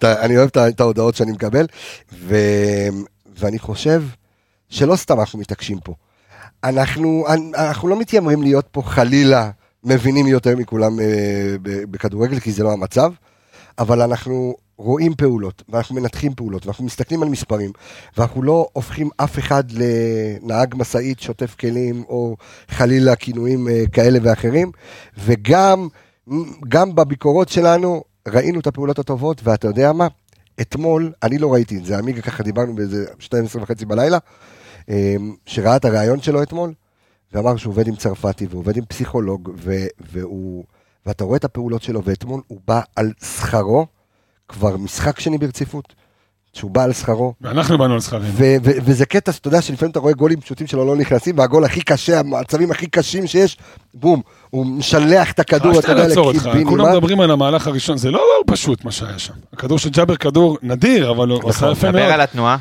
את ההודעות שאני מקבל. ואני חושב שלא סתם אנחנו מתעקשים פה. אנחנו, אנחנו לא מתיימרים להיות פה חלילה מבינים יותר מכולם אה, בכדורגל, כי זה לא המצב, אבל אנחנו רואים פעולות, ואנחנו מנתחים פעולות, ואנחנו מסתכלים על מספרים, ואנחנו לא הופכים אף אחד לנהג משאית שוטף כלים, או חלילה כינויים אה, כאלה ואחרים, וגם גם בביקורות שלנו ראינו את הפעולות הטובות, ואתה יודע מה? אתמול, אני לא ראיתי את זה, עמיגה ככה דיברנו באיזה 12 וחצי בלילה, אה, שראה את הריאיון שלו אתמול, ואמר שהוא עובד עם צרפתי, ועובד עם פסיכולוג, ו- והוא... ואתה רואה את הפעולות שלו, ואתמול הוא בא על שכרו, כבר משחק שני ברציפות, שהוא בא על שכרו, ואנחנו באנו על שכרנו. ו- ו- וזה קטע, אתה יודע, שלפעמים אתה רואה גולים פשוטים שלו לא נכנסים, והגול הכי קשה, המצבים הכי קשים שיש, בום, הוא משלח את הכדור, אתה שנייה יודע, לקיבינימט. כולם מדברים על המהלך הראשון, זה לא פשוט מה שהיה שם. הכדור של ג'אבר כדור נדיר, אבל הוא עשה יפה דבר מאוד. על התנועה,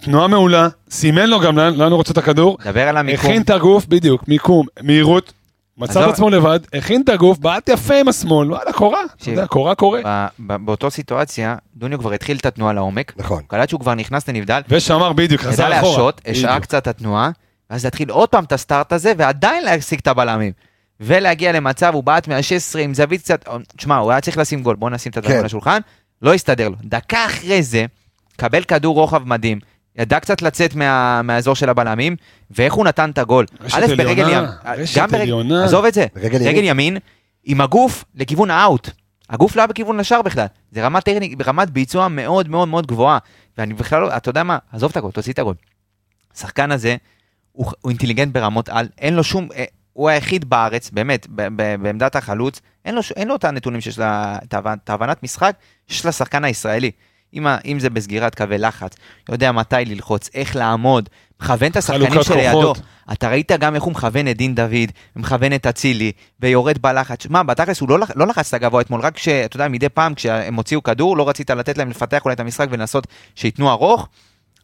תנועה מעולה, סימן לו גם לאן לאן הוא רוצה את הכדור, דבר על המיקום. הכין את הגוף, בדיוק, מיקום, מהירות, מצא את. עצמו לבד, הכין את הגוף, בעט יפה עם השמאל, וואלה, קורה, אתה. יודע, קורה קורה. באותו סיטואציה, דוניו כבר התחיל את התנועה לעומק, נכון. קלט שהוא כבר נכנס לנבדל, ושמר בדיוק, ידע חזר אחורה. להשעות, השעה. קצת את התנועה, ואז להתחיל עוד פעם את הסטארט הזה, ועדיין להשיג את הבלמים. ולהגיע למצב, הוא בעט מה-16 עם זווית קצת, תשמע, הוא היה צריך לשים גול, בוא נשים את הדברים כן. על השולחן, לא הסתדר לו. דקה אחרי זה, קבל כדור רוחב מדהים, ידע קצת לצאת מה, מהאזור של הבלמים, ואיך הוא נתן את הגול. רשת א', ברגל עליונה, ימין, רשת גם ברגל, עליונה. עזוב את זה, רגל רגל ימין. ימין, עם הגוף לכיוון האאוט. הגוף לא היה בכיוון לשער בכלל. זה רמת טכניק, רמת ביצוע מאוד מאוד מאוד גבוהה. ואני בכלל לא, אתה יודע מה, עזוב את הגול, תוציא את הגול. השחקן הזה, הוא, הוא אינטליגנט ברמות על, אין לו שום, אה, הוא היחיד בארץ, באמת, ב, ב, בעמדת החלוץ, אין לו, אין לו את הנתונים שיש לה, את ההבנ- את ההבנת משחק שיש לשחקן הישראלי. אם, ה- אם זה בסגירת קווי לחץ, יודע מתי ללחוץ, איך לעמוד, מכוון את השחקנים שלידו. אתה ראית גם איך הוא מכוון את דין דוד, מכוון את אצילי, ויורד בלחץ. שמע, בתכלס הוא לא, לא לחץ את הגבוה אתמול, רק שאתה יודע, מדי פעם כשהם הוציאו כדור, לא רצית לתת להם לפתח אולי את המשחק ולנסות שייתנו ארוך,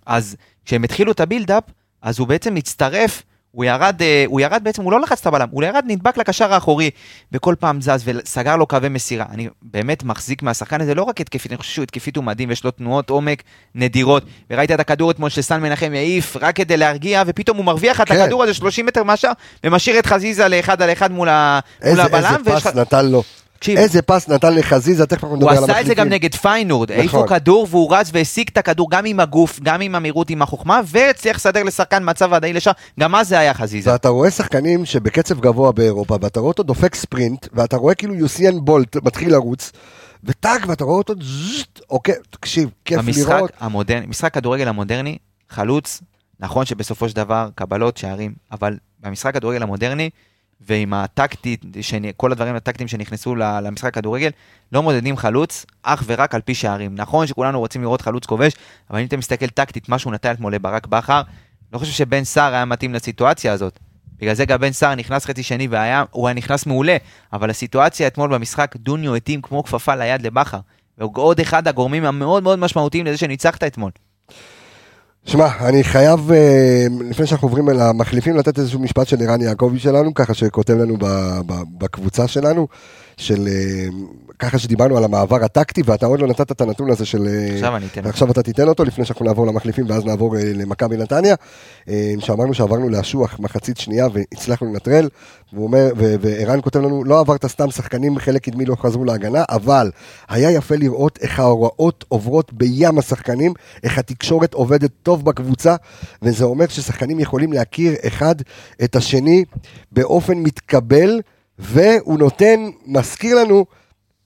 אז כשהם התחילו את הבילדאפ, אז הוא בעצם הצטרף, הוא ירד, אה, הוא ירד בעצם, הוא לא לחץ את הבלם, הוא ירד נדבק לקשר האחורי, וכל פעם זז וסגר לו קווי מסירה. אני באמת מחזיק מהשחקן הזה, לא רק התקפית, אני חושב שהוא התקפית הוא מדהים, יש לו תנועות עומק נדירות. וראית את הכדור אתמול שסן מנחם העיף רק כדי להרגיע, ופתאום הוא מרוויח את כן. הכדור הזה 30 מטר מהשאר, ומשאיר את חזיזה לאחד על אחד מול, ה... מול איזה, הבלם. איזה פס לך- נתן לו, תקשיב, איזה פס נתן לחזיזה, תכף אנחנו הוא נדבר על עשה את זה גם המחליפים. נגד פיינורד, העיפו נכון. כדור והוא רץ והשיג את הכדור גם עם הגוף, גם עם המהירות, עם החוכמה, והצליח לסדר לשחקן מצב ודאי לשם, גם אז זה היה חזיזה. ואתה רואה שחקנים שבקצב גבוה באירופה, ואתה רואה אותו דופק ספרינט, ואתה רואה כאילו יוסיאן בולט מתחיל לרוץ, וטאק, ואתה רואה אותו זזט, אוקיי, תקשיב, כיף במשחק לראות. המודרני, משחק כדורגל המודרני, חלוץ, נכון שבסופו של דבר קבלות, שערים, אבל במשחק כדורגל המודרני, ועם הטקטית, כל הדברים הטקטיים שנכנסו למשחק כדורגל, לא מודדים חלוץ אך ורק על פי שערים. נכון שכולנו רוצים לראות חלוץ כובש, אבל אם אתה מסתכל טקטית, מה שהוא נתן אתמול לברק בכר, לא חושב שבן סער היה מתאים לסיטואציה הזאת. בגלל זה גם בן סער נכנס חצי שני והיה, הוא היה נכנס מעולה, אבל הסיטואציה אתמול במשחק, דוניו התאים כמו כפפה ליד לבכר. והוא עוד אחד הגורמים המאוד מאוד משמעותיים לזה שניצחת אתמול. שמע, אני חייב, אה, לפני שאנחנו עוברים אל המחליפים, לתת איזשהו משפט של ערן יעקבי שלנו, ככה שכותב לנו בקבוצה שלנו, של אה, ככה שדיברנו על המעבר הטקטי, ואתה עוד לא נתת את הנתון הזה של... אה, עכשיו אני אתן. עכשיו אתה תיתן אותו לפני שאנחנו נעבור למחליפים ואז נעבור אה, למכבי נתניה. שאמרנו שעברנו לאשוח מחצית שנייה והצלחנו לנטרל, וערן כותב לנו, לא עברת סתם שחקנים, חלק קדמי לא חזרו להגנה, אבל היה יפה לראות איך ההוראות עוברות בים השחקנים, איך התקשורת עובדת טוב בקבוצה, וזה אומר ששחקנים יכולים להכיר אחד את השני באופן מתקבל, והוא נותן, מזכיר לנו,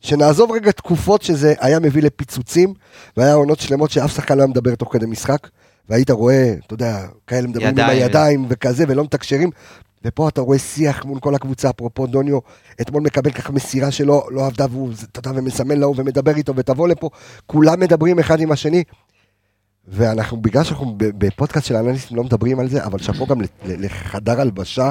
שנעזוב רגע תקופות שזה היה מביא לפיצוצים, והיה עונות שלמות שאף שחקן לא היה מדבר תוך כדי משחק, והיית רואה, אתה יודע, כאלה מדברים ידיים. עם הידיים וכזה, ולא מתקשרים, ופה אתה רואה שיח מול כל הקבוצה, אפרופו דוניו, אתמול מקבל ככה מסירה שלא לא עבדה, והוא, אתה יודע, ומסמן להוא ומדבר איתו, ותבוא לפה, כולם מדברים אחד עם השני. ואנחנו, בגלל שאנחנו בפודקאסט של האנליסטים לא מדברים על זה, אבל שאפו גם לחדר הלבשה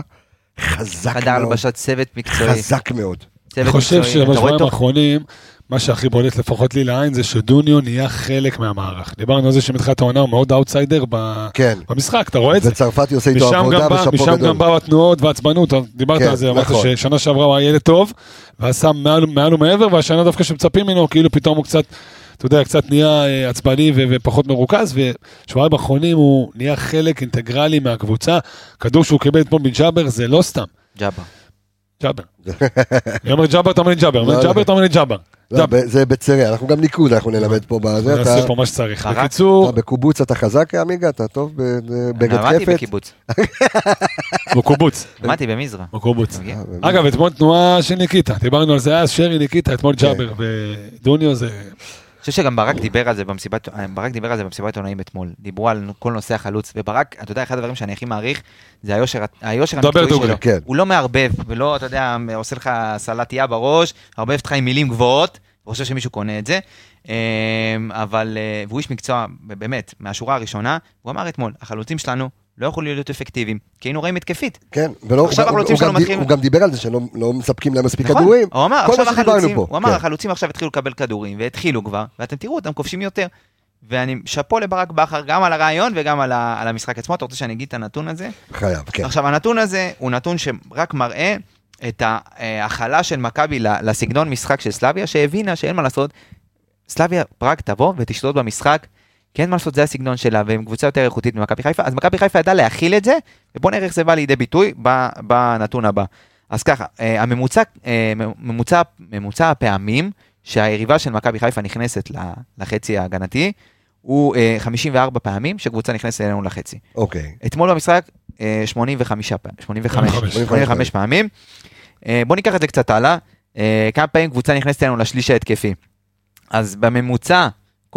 חדר חזק מאוד. הלבשת צוות מקצועי. חזק מאוד. אני חושב שבשבועיים תוך- האחרונים, מה שהכי בולט לפחות לי לעין זה שדוניו נהיה חלק מהמערך. דיברנו על זה שמתחילת העונה הוא מאוד אאוטסיידר ב- כן. במשחק, אתה רואה את זה. וצרפתי עושה איתו משם עבודה ושאפו משם גדול. גם באו התנועות והעצבנות, דיברת כן, על זה, אמרת נכון. ששנה שעברה הוא היה ילד טוב, ועשה מעל, מעל ומעבר, והשנה דווקא שמצפים ממנו, כאילו פתאום הוא קצת, אתה יודע, קצת נהיה אה, עצבני ו- ופחות מרוכז, ושבועיים האחרונים הוא נהיה חלק אינטגרלי מהקבוצה. כדור שהוא קיבל אתמול מג'אבר זה לא סתם, ג'אבר. ג'אבר. אני אומר ג'אבר, אתה אומר לי ג'אבר, לא, לא. ג'אבר, אתה אומר לי ג'אבר. לא, זה בצרי, אנחנו גם ניקוד, אנחנו נלמד פה בזה. אתה- נעשה פה מה שצריך. בקיצור, אתה בקובוץ אתה חזק, עמיגה? אתה טוב ב- בגד למדתי חפץ? בקיבוץ, בקובוץ. למדתי במזרע. בקובוץ. מגיע. אגב, אתמול תנועה של ניקיטה, דיברנו על זה אז, שרי ניקיטה, אתמול כן. ג'אבר ודוניו זה... חושב שגם ברק דיבר על זה במסיבת, ברק דיבר על זה במסיבת עיתונאים אתמול. דיברו על כל נושא החלוץ, וברק, אתה יודע, אחד הדברים שאני הכי מעריך, זה היושר, היושר המקצועי דוגרי, שלו. כן. הוא לא מערבב, ולא, אתה יודע, עושה לך סלטיה בראש, מערבב אותך עם מילים גבוהות, וחושב שמישהו קונה את זה. אמ, אבל, אה, והוא איש מקצוע, באמת, מהשורה הראשונה, הוא אמר אתמול, החלוצים שלנו לא יכולים להיות אפקטיביים, כי היינו רואים התקפית. כן, ולא, עכשיו הוא- החלוצים הוא שלנו מתחילים- הוא גם דיבר על זה שלא לא מספקים להם מספיק נכון, כדורים. הוא אמר, עכשיו החלוצים, פה. הוא אמר, כן. החלוצים עכשיו התחילו לקבל כדורים, והתחילו כבר, ואתם תראו אותם כובשים יותר. ואני שאפו לברק בכר גם על הרעיון וגם על, ה, על המשחק עצמו. אתה רוצה שאני אגיד את הנתון הזה? חייב, כן. עכשיו, הנתון הזה הוא נתון שרק מראה את ההכלה של מכבי לסגנון משחק של סלאביה, שהבינה שאין מה לעשות. סלאביה פראג תבוא ותשלוט במשחק, כי אין מה לעשות, זה הסגנון שלה, והם קבוצה יותר איכותית ממכבי חיפה, אז מכבי חיפה ידעה להכיל את זה, ובואו נראה איך זה בא לידי ביטוי ב- בנתון הבא. אז ככה, אה, הממוצע, אה, ממוצע, ממוצע הפעמים שהיריבה של מכבי חיפה נכנסת ל- לחצי ההגנתי, הוא אה, 84 פעמים שקבוצה נכנסת אלינו לחצי. אוקיי. אתמול במשחק, אה, 85 פעמים, 85, 85. 85 פעמים. אה, בוא ניקח את זה קצת הלאה. אה, כמה פעמים קבוצה נכנסת אלינו לשליש ההתקפי. אז בממוצע,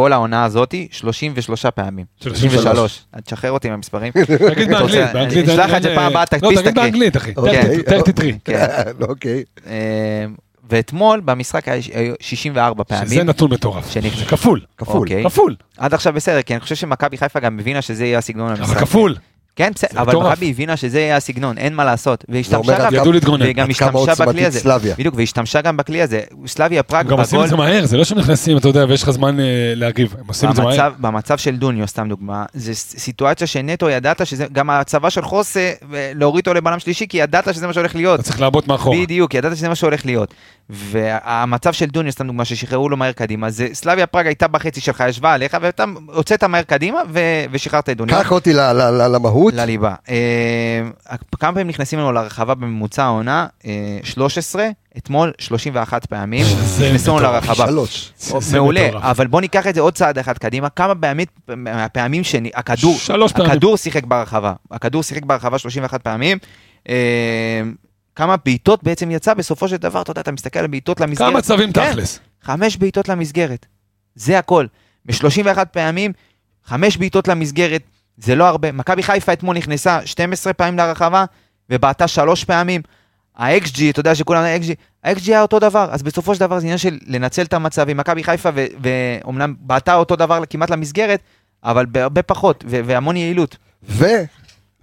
כל העונה הזאתי, 33 פעמים. 33. תשחרר אותי עם המספרים. תגיד באנגלית, באנגלית. אני אשלח את זה אין- פעם הבאה, לא, תדפיס, תגיד תקריא. באנגלית, אחי. תכף תטרי. כן. אוקיי. אה, ואתמול במשחק היה היו 64 שזה פעמים. נתון מטורף. כפול. כפול. אוקיי. כפול. עד עכשיו בסדר, כי אני חושב שמכבי חיפה גם הבינה שזה יהיה הסגנון אבל המשחק. כפול. כן, בסדר, אבל. מכבי הבינה שזה יהיה הסגנון, אין מה לעשות. והשתמשה גם, ידעו להתגונן. עד כמה השתמשה בכלי הזה. סלאביה. בדיוק, והשתמשה גם בכלי הזה. סלאביה פראג הם גם עושים בגול, את זה מהר, זה לא שהם נכנסים, אתה יודע, ויש לך זמן אה, להגיב. הם עושים את זה מהר. במצב, של דוניו, סתם דוגמה, זה ס- סיטואציה שנטו ידעת שזה, גם הצבא של חוסה, אה, להוריד אותו לבלם שלישי, כי ידעת שזה מה שהולך להיות. אתה צריך לעבוד מאחורה. בדיוק, ידעת שזה מה שהולך להיות. והמצב של דוניו, סתם דוגמה, ששחררו לו מהר קדימה, זה סלאביה פראג הייתה בחצי שלך, ישבה עליך, ואתה הוצאת מהר קדימה ו- ושחררת את דוניו. קח אותי ל- ל- ל- למהות. לליבה. אה, כמה פעמים נכנסים לנו לרחבה בממוצע העונה? אה, 13, אתמול 31 פעמים נכנסו לנו. לרחבה. שלוש. זה מעולה, מטורף. אבל בוא ניקח את זה עוד צעד אחד קדימה, כמה באמת מהפעמים שהכדור, שלוש פעמים. הכדור שיחק ברחבה, הכדור שיחק ברחבה 31 פעמים, אה, כמה בעיטות בעצם יצא בסופו של דבר, אתה יודע, אתה מסתכל על בעיטות למסגרת, כמה מצבים כן, תכלס. חמש בעיטות למסגרת, זה הכל, ב-31 פעמים, חמש בעיטות למסגרת, זה לא הרבה, מכבי חיפה אתמול נכנסה 12 פעמים לרחבה, ובעטה שלוש פעמים, ה-XG, אתה יודע שכולם, ה-XG, ה-XG היה אותו דבר, אז בסופו של דבר זה עניין של לנצל את המצבים. מכבי חיפה, ו- ואומנם בעטה אותו דבר כמעט למסגרת, אבל בהרבה פחות, ו- והמון יעילות. ו...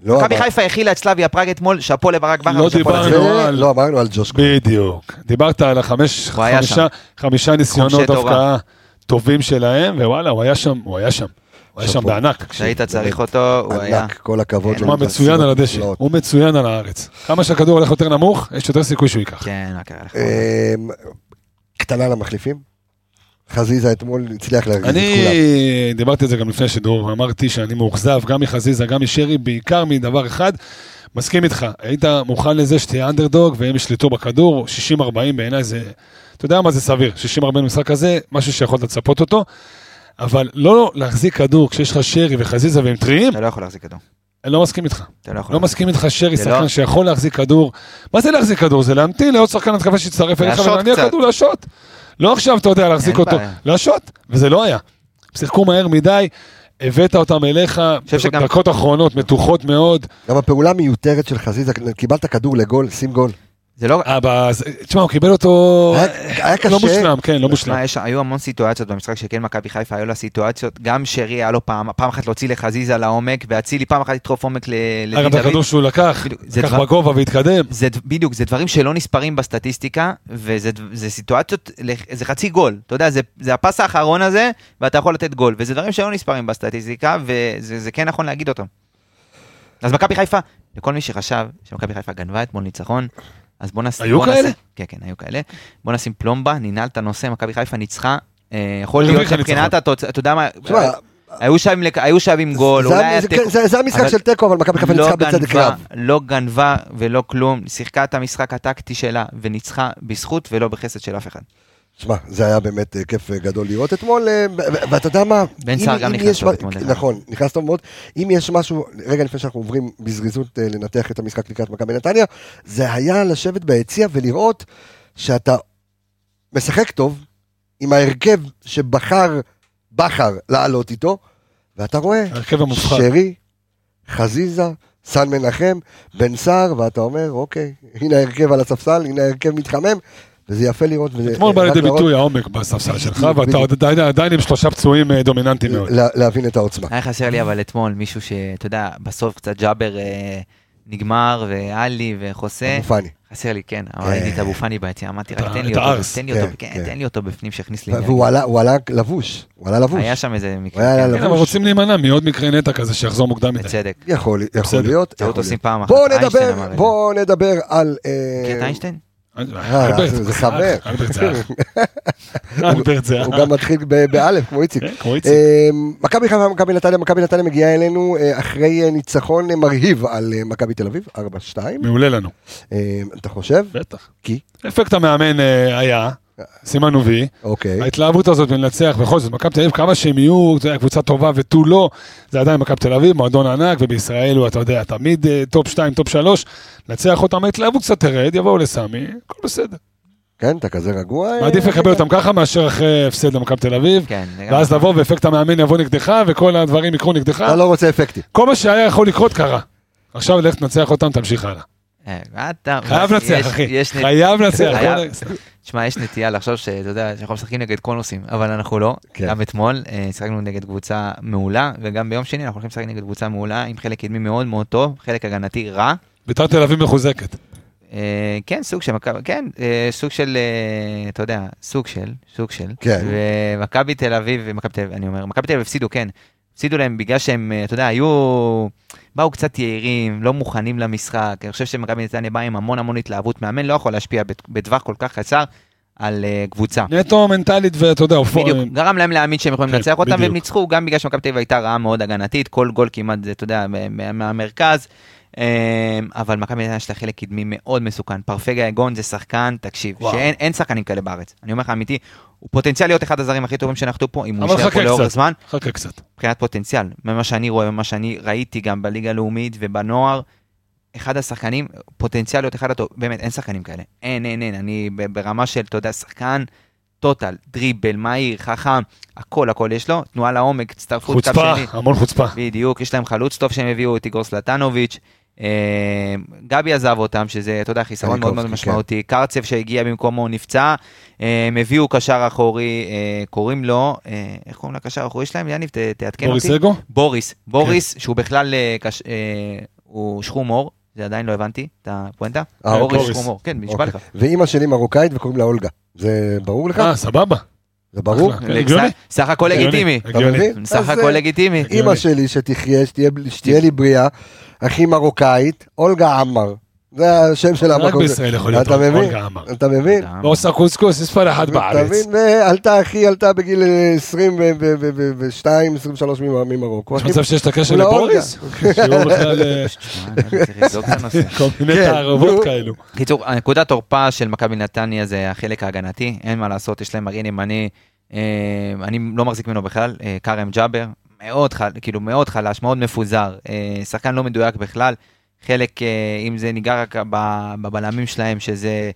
לא מכבי חיפה הכילה את סלאביה פראג אתמול, שאפו לברק בכר. לא דיברנו על- לא אמרנו על ג'וש קול. בדיוק. דיברת על החמש, חמישה, חמישה ניסיונות. הבקעה טובים שלהם, ווואלה, הוא היה שם, הוא היה שם. הוא היה שם. בענק. כשהיית צריך אותו, הוא היה... ענק, כל הכבוד. כן. תשמע, מצוין על הדשא. הוא מצוין על הארץ. כמה שהכדור הולך יותר נמוך, יש יותר סיכוי שהוא ייקח. כן, מה קרה לך? אמ, קטנה למחליפים. חזיזה אתמול הצליח להרגיז את כולם. אני דיברתי על זה גם לפני השידור, ואמרתי שאני מאוכזב גם מחזיזה, גם משרי, בעיקר מדבר אחד. מסכים איתך, היית מוכן לזה שתהיה אנדרדוג והם ישלטו בכדור, 60-40 בעיניי זה, אתה יודע מה זה סביר, 60-40 במשחק הזה, משהו שיכולת לצפות אותו, אבל לא להחזיק כדור כשיש לך שרי וחזיזה והם טריים, אתה לא יכול להחזיק אותו. אני לא מסכים איתך. אתה לא יכול. לא מסכים איתך שרי זה שחקן לא- שיכול להחזיק כדור. מה זה להחזיק כדור? זה להמתין לעוד שחקן התקפה שיצטרף אליך ולהניע. כדור להשעות. לא עכשיו אתה יודע להחזיק אותו. להשעות, וזה לא היה. שיחקו מהר מדי, הבאת אותם אליך, דקות אחרונות מתוחות מאוד. גם הפעולה המיותרת של חזיזה, קיבלת כדור לגול, שים גול. זה לא... אבא, זה- תשמע, הוא קיבל אותו היה- היה קשה. לא מושלם, כן, לא מושלם. יש- היו המון סיטואציות במשחק שכן מכבי חיפה, היו לה סיטואציות, גם שרי היה לו פעם, פעם אחת להוציא לחזיזה לעומק, ואצילי פעם אחת לדחוף עומק ל- לדין אגב, דוד. הכדור שהוא לקח, לקח דבר- בגובה והתקדם. זה בדיוק, זה דברים שלא נספרים בסטטיסטיקה, וזה זה סיטואציות, זה חצי גול, אתה יודע, זה, זה הפס האחרון הזה, ואתה יכול לתת גול, וזה דברים שלא נספרים בסטטיסטיקה, וזה זה כן נכון להגיד אותם. אז מכבי חיפה, לכל מי שחשב שמכבי חיפה גנבה אתמול ניצחון, אז בוא נשים... היו בוא כאלה? נשים, כן, כן, היו כאלה. בוא נשים פלומבה, ננעל את הנושא, מכבי חיפה ניצחה. אה, יכול להיות מבחינת ניצחון. התוצאה, אתה יודע מה, תשמע, היו לק- היו שווים גול, זה- אולי היה זה- תיקו. זה- זה המשחק אבל- של תיקו, אבל מכבי חיפה לא ניצחה בצדק רב. לא גנבה ולא כלום, שיחקה את המשחק הטקטי שלה וניצחה בזכות ולא בחסד של אף אחד. שמע, זה היה באמת אה, כיף אה, גדול לראות אתמול, אה, ואתה יודע מה? בן אם- סער גם נכנס יש טוב אתמול, נכון, נכנס טוב מאוד. אם יש משהו, רגע לפני שאנחנו עוברים בזריזות לנתח את המשחק לקראת מכבי נתניה, זה היה לשבת ביציע ולראות שאתה משחק טוב עם ההרכב שבחר, בחר לעלות איתו, ואתה רואה ההרכב המובחר. שרי, חזיזה, סן מנחם, בן סער, ואתה אומר, אוקיי, הנה ההרכב על הספסל, הנה ההרכב מתחמם, וזה יפה לראות. אתמול בא לידי ביטוי העומק בספסל שלך, ואתה עדיין- עם שלושה פצועים אה, דומיננטיים מאוד. לה- להבין את העוצמה. היה חסר לי אבל אתמול מישהו שאתה יודע, בסוף קצת ג'אבר אה, נגמר, ועלי וחוסה. אבו פאני. חסר לי, כן, אבל ראיתי את אבו פאני ביציאה, אמרתי רק תן לי אותו, הארס. תן לי כן, אותו, כן, כן. תן לי אותו בפנים שיכניס לי. והוא עלה, לבוש, הוא עלה לבוש. היה שם איזה מקרה, כן, אבל רוצים להימנע מעוד מקרה נטע כזה שיחזור מוקדם מדי. בצדק. יכול. להיות. טעות יכול עושים להיות. פעם אחת. בואו נדבר, על... אה, את איינשטיין? אה, זה חבר. אלברט זה אח. אלברט. הוא גם מתחיל באלף, כמו איציק. כן, כמו איציק. אה, מכבי חיפה, מכבי נתניה, מכבי נתניה מגיעה אלינו אה, אחרי אה, ניצחון מרהיב על מכבי תל אביב, 4-2. מעולה לנו, אה, אתה חושב? בטח. כי? אפקט המאמן היה, סימנו וי. אוקיי. ההתלהבות הזאת בלנצח, בכל זאת, מכבי תל אביב, כמה שהם יהיו, יודע, קבוצה טובה ותו לא, זה עדיין מכבי תל אביב, מועדון ענק, ובישראל הוא, אתה יודע, תמיד אה, טופ 2, טופ 3, לנצח אותם, ההתלהבות קצת תרד, יבואו לסמי, הכל בסדר. כן, אתה כזה רגוע. אה, מעדיף לקבל אותם ככה מאשר אחרי הפסד למכבי תל אביב, כן. זה ואז לבוא ואפקט המאמן יבוא נגדך, וכל הדברים יקרו נגדך, אתה לא רוצה אפקטים. כל מה שהיה יכול לקרות קרה. עכשיו לך תנצח אותם, תמשיך הלאה. אה, חייב לנצח, אחי. חייב לנצח. תשמע, יש נטייה לחשוב שאתה יודע, שאנחנו משחקים נגד כל נושאים, אבל אנחנו לא. כן. גם אתמול אה, שיחקנו נגד קבוצה מעולה, וגם ביום שני אנחנו הולכים לשחק נגד קבוצה מעולה, עם חלק קדמי מאוד מאוד טוב, חלק הגנתי רע. ביתר תל אביב מחוזקת. אה, כן, סוג של מכבי, כן, סוג של, אתה יודע, סוג של, סוג של. כן. ומכבי תל אביב, ומכבי תל אביב, אני אומר, מכבי תל אביב הפסידו, כן. הפסידו להם בגלל שהם, אה, אתה יודע, היו, באו קצת יהירים, לא מוכנים למשחק. אני חושב שמכבי נתניה באה עם המון המון התלהבות. מאמן לא יכול להשפיע בטווח כל כך קצר על אה, קבוצה. נטו מנטלית ואתה יודע, אופו- בדיוק, גרם להם להאמין שהם יכולים כן, לנצח אותם. והם ניצחו, גם בגלל שמכבי תל אביב הייתה רעה מאוד הגנתית, כל גול כמעט, אתה יודע, מה- מהמרכז. אמ, אבל מכבי נתניה יש לה חלק קדמי מאוד מסוכן. פרפגה יגון זה שחקן, תקשיב. שאין אין שחקנים כאלה בארץ. אני אומר לך אמיתי, הוא פוטנציאל להיות אחד הזרים הכי טובים שנחתו פה, אם הוא יישאר פה לאורך. זמן, חכה קצת. מבחינת פוטנציאל, ממה שאני רואה, ממה שאני ראיתי גם בליגה הלאומית ובנוער, אחד השחקנים, פוטנציאל להיות אחד הטוב, באמת, אין שחקנים כאלה. אין, אין, אין, אני ברמה של, אתה יודע, שחקן, טוטל, דריבל, מהיר, חכם, הכל, הכל יש לו, תנועה לעומק, הצטרפות, חוצפה. המון חוצפה. בדיוק, יש להם חלוץ טוב שהם הביאו, את איגור סלטנוביץ'. אה, גבי עזב אותם, שזה, אתה יודע, חיסרון מאוד מאוד קניקובסקי, משמעותי. קרצב שהגיע במקומו נפצע. הם הביאו קשר אחורי, אה, קוראים לו, אה, איך קוראים לקשר האחורי שלהם? יניב, תעדכן אותי. בוריס אגו? בוריס, בוריס, כן. שהוא בכלל, אה, קש- הוא שחום עור, זה עדיין לא הבנתי, את הפואנטה. אה, בוריס. שחום עור, כן, נשבע אוקיי. לך. ואימא שלי מרוקאית וקוראים לה אולגה. זה ברור לך? אה, סבבה. זה ברור? כן. סך הכל לגיטימי. אתה הגיוני. מבין? סך הכל לגיטימי. אימא שלי שתחיה, שתהיה לי בריאה, אחי מרוקאית, אולגה עמר. זה השם של רק המקום. בישראל יכול להיות אתה מבין? אולגה עמר. אתה מבין? לא עושה קוסקוס, יש פעם אחת אתה בארץ. מבין? ועלתה, אחי, עלתה בגיל 22, 23 ממרוקו. יש מצב שיש את הקשר. לבוריס? שהוא בכלל אה, את הנושא. כל מיני כן, תערבות נו. כאלו. קיצור, נקודת תורפה של מכבי נתניה זה החלק ההגנתי, אין מה לעשות, יש להם מגן ימני, אה, אני לא מחזיק ממנו בכלל, אה, כרם ג'אבר, מאוד חל, כאילו מאוד חלש, מאוד מפוזר, אה, שחקן לא מדויק בכלל, חלק, אה, אם זה ניגע רק בבלמים שלהם, שזה...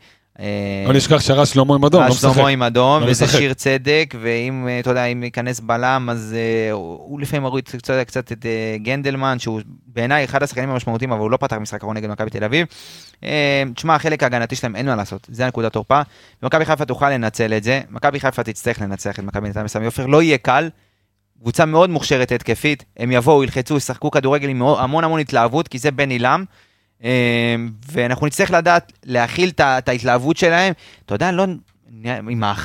לא נשכח שרז שלמה עם אדום, לא משחק. שלמה עם אדום, לא וזה. שיר צדק, ואם, אה, אתה יודע, אם ייכנס בלם, אז הוא לפעמים מוריד קצת, את גנדלמן, שהוא בעיניי אחד השחקנים המשמעותיים, אבל הוא לא פתח משחק אחרון נגד מכבי תל אביב. תשמע, החלק ההגנתי שלהם אין מה לעשות, זה הנקודת תורפה. ומכבי חיפה תוכל לנצל את זה, מכבי חיפה תצטרך לנצח את מכבי נתניה בסמי עופר, לא יהיה קל. קבוצה מאוד מוכשרת התקפית, הם יבואו, ילחצו, ישחקו כדורגל עם המון המון התלהבות, כי זה בן עילם. אה, ואנחנו נצטרך לדעת להכיל את ההתלהבות שלהם. אתה יודע, לא...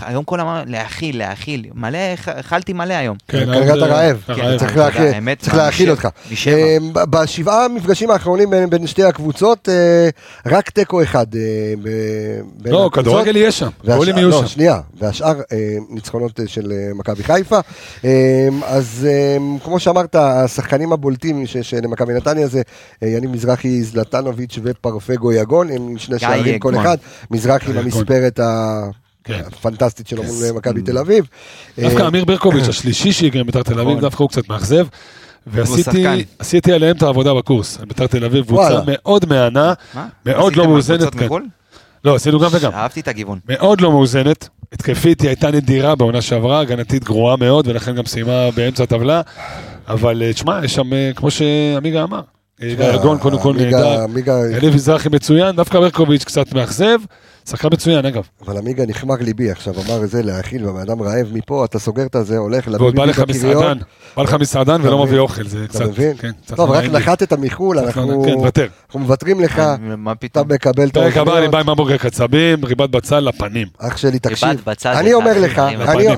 היום כל אמר להכיל, להכיל, מלא, אכלתי מלא היום. כן, כרגע אתה רעב. כן. צריך משבע- אותך. ב- בשבעה המפגשים האחרונים בין- שתי הקבוצות, אה, רק תיקו אחד. אה, לא. כדורגל יהיה שם. גולים יהיו לא, שם. שנייה, והשאר אה, ניצחונות של מכבי חיפה. אז כמו שאמרת, השחקנים הבולטים של מכבי נתניה זה יניב מזרחי, זלטנוביץ' ופרפגו יגון, עם שני שערים כל. אחד. מזרחי. המספרת ה... כן. הפנטסטית שלו מול מכבי תל אביב. דווקא אה, אמיר ברקוביץ', השלישי שהגיע מביתר תל אביב, נכון. דווקא הוא קצת מאכזב. ועשיתי עליהם את העבודה בקורס. ביתר תל אביב קבוצה. מאוד מהנה, מה? מאוד לא מאוזנת. כן. מחו"ל? לא, עשינו גם וגם. אהבתי את הגיוון. מאוד לא מאוזנת. התקפית היא הייתה נדירה בעונה שעברה, הגנתית גרועה מאוד, ולכן גם סיימה באמצע הטבלה. אבל אה, תשמע, יש שם, אה, כמו שעמיגה אמר, אה, גרגון קודם כל נהדר, עמיגה- אליב מזרחי מצוין, דווקא ברקוביץ' קצת מאכזב, שחקן מצוין אגב. אבל עמיגה נחמר ליבי עכשיו, אמר זה להאכיל, והבן אדם רעב מפה, אתה סוגר את הזה, הולך ועוד בא לך. מסעדן, בא לך מסעדן ולא? מביא אוכל, זה קצת, אתה מבין? כן, טוב, רק. נחתת מחו"ל, אנחנו כן. אנחנו מוותרים לך, מה אתה? מקבל את פרק הבא אני. בא עם המבורגר קצבים, ריבת בצל לפנים. אח שלי, תקשיב. אני אומר לך.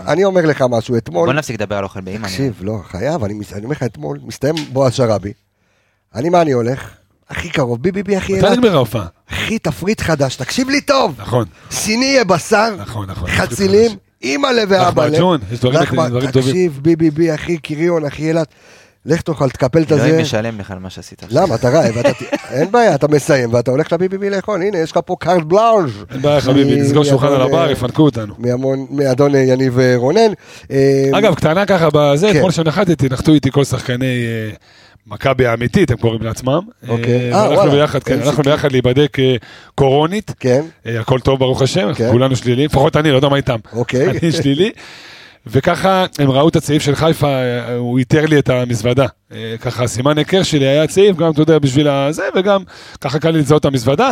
אני- אומר לך משהו, אתמול, בוא נפסיק לדבר על אוכל באימא. תקשיב, לא, חייב, אני אומר לך, אתמול, מסתיים בועז שראבי, אני, מה אני הולך? הכי קרוב, בי בי הכי מתי אילת, נגמרה ההופעה? הכי תפריט חדש, תקשיב לי טוב, נכון, סיני יהיה בשר, נכון, נכון. חצילים, אימא'לה ואבא'לה. נחמג'ון, יש דברים טובים. תקשיב, בי בי בי, אחי, קריון, אחי אילת, לך תאכל, תקפל את אלוהים הזה. משלם לך על מה שעשית. למה, אתה רעב, אין בעיה, אתה מסיים ואתה הולך לבי בי בי לאכול, הנה, יש לך פה קארט בלאנז'. אין בעיה חביבי, נסגור שולחן על הבר, אה, יפנקו אותנו. מהמון- מאדון אה, יניב אה, רונן. אה, אגב, קטנה ככה בזה, כן. אתמול שנחתתי, נחתו איתי כל שחקני אה, מכבי האמיתית, הם קוראים לעצמם. אוקיי. אה, אה, וואלה. ביחד, כן, סיכוי. ביחד להיבדק אה, קורונית. כן, אה, הכל טוב ברוך השם, כן. כולנו שליליים, לפחות אני, לא יודע מה איתם. אוקיי. אני שלילי. וככה הם ראו את הצעיף של חיפה, הוא איתר לי את המזוודה. ככה סימן היכר שלי היה צעיף, גם אתה יודע בשביל הזה, וגם ככה קל לי לזהות את המזוודה.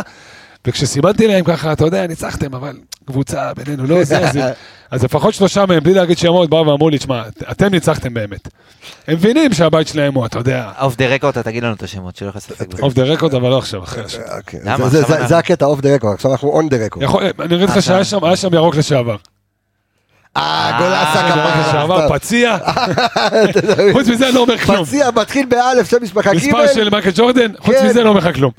וכשסימנתי להם ככה, אתה יודע, ניצחתם, אבל קבוצה בינינו, לא זה, אז, אז לפחות שלושה מהם, בלי להגיד שמות, באו ואמרו לי, תשמע, אתם ניצחתם באמת. הם מבינים שהבית שלהם הוא, אתה יודע, off the record, אתה תגיד לנו את השמות, שלא יחס ספק. בזה. off the record, אבל לא עכשיו, אחרי השם. אוקיי. למה? זה- זה- זה- זה הקטע off the record, עכשיו אנחנו on the record. יכול- אני אגיד לך שהיה שם, היה שם ירוק לשעבר. אה, גולסה ירוק כפרה. לשעבר, פציע, חוץ מזה לא אומר כלום. פציע מתחיל באלף, שם משפחה מספר ג' של מייקל ג'ורדן, חוץ כן. מזה לא אומר לך כלום.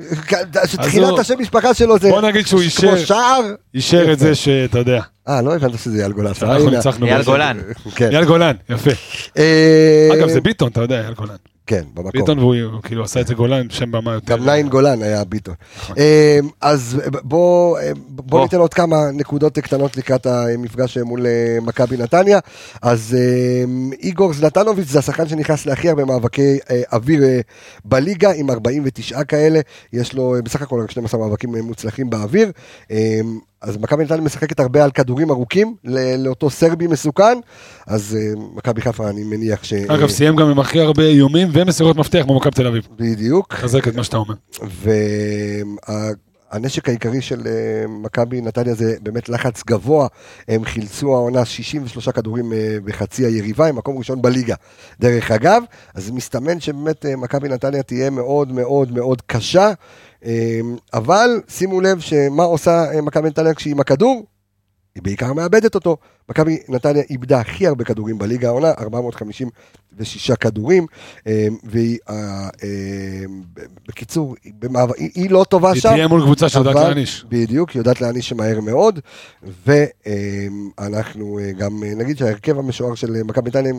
שתחילת הוא- השם משפחה שלו זה בוא נגיד שהוא אישר- כמו שער. אישר את זה שאתה יודע, אה, לא הבנת שזה אייל גולסה. אנחנו. ניצחנו. אייל. גולן. כן. אייל גולן, יפה. אה, אגב, זה ביטון, אתה יודע, אייל גולן. כן, במקום. ביטון והוא הוא כאילו עשה את זה גולן, שם במה יותר. גם ניין גולן היה ביטון. נכון. אה, אז בוא אה, בוא. ניתן עוד כמה נקודות קטנות לקראת המפגש מול אה, מכבי נתניה. אז איגור זלטנוביץ' זה השחקן שנכנס להכי הרבה מאבקי אוויר בליגה, עם 49 כאלה. יש לו בסך הכל רק 12 מאבקים מוצלחים באוויר. אה, אז מכבי נתניה משחקת הרבה על כדורים ארוכים לאותו סרבי מסוכן, אז אה, מכבי חיפה אני מניח ש... אגב, אה, סיים גם עם הכי הרבה איומים ומסירות מפתח כמו מכבי תל אביב. בדיוק. חזק את מה שאתה אומר. והנשק העיקרי של אה, מכבי נתניה זה באמת לחץ גבוה, הם חילצו העונה 63 כדורים אה, בחצי היריבה, הם מקום ראשון בליגה. דרך אגב, אז מסתמן שבאמת אה, מכבי נתניה תהיה מאוד מאוד מאוד קשה, אה, אבל שימו לב שמה עושה אה, מכבי נתניה כשהיא עם הכדור? היא בעיקר מאבדת אותו. מכבי נתניה איבדה הכי הרבה כדורים בליגה העונה, 456 כדורים, אה, והיא, אה, אה, בקיצור, היא, היא, היא לא טובה היא שם. תהיה מול קבוצה שיודעת להעניש. בדיוק, היא יודעת להעניש מהר מאוד, ואנחנו גם נגיד שההרכב המשוער של מכבי נתניה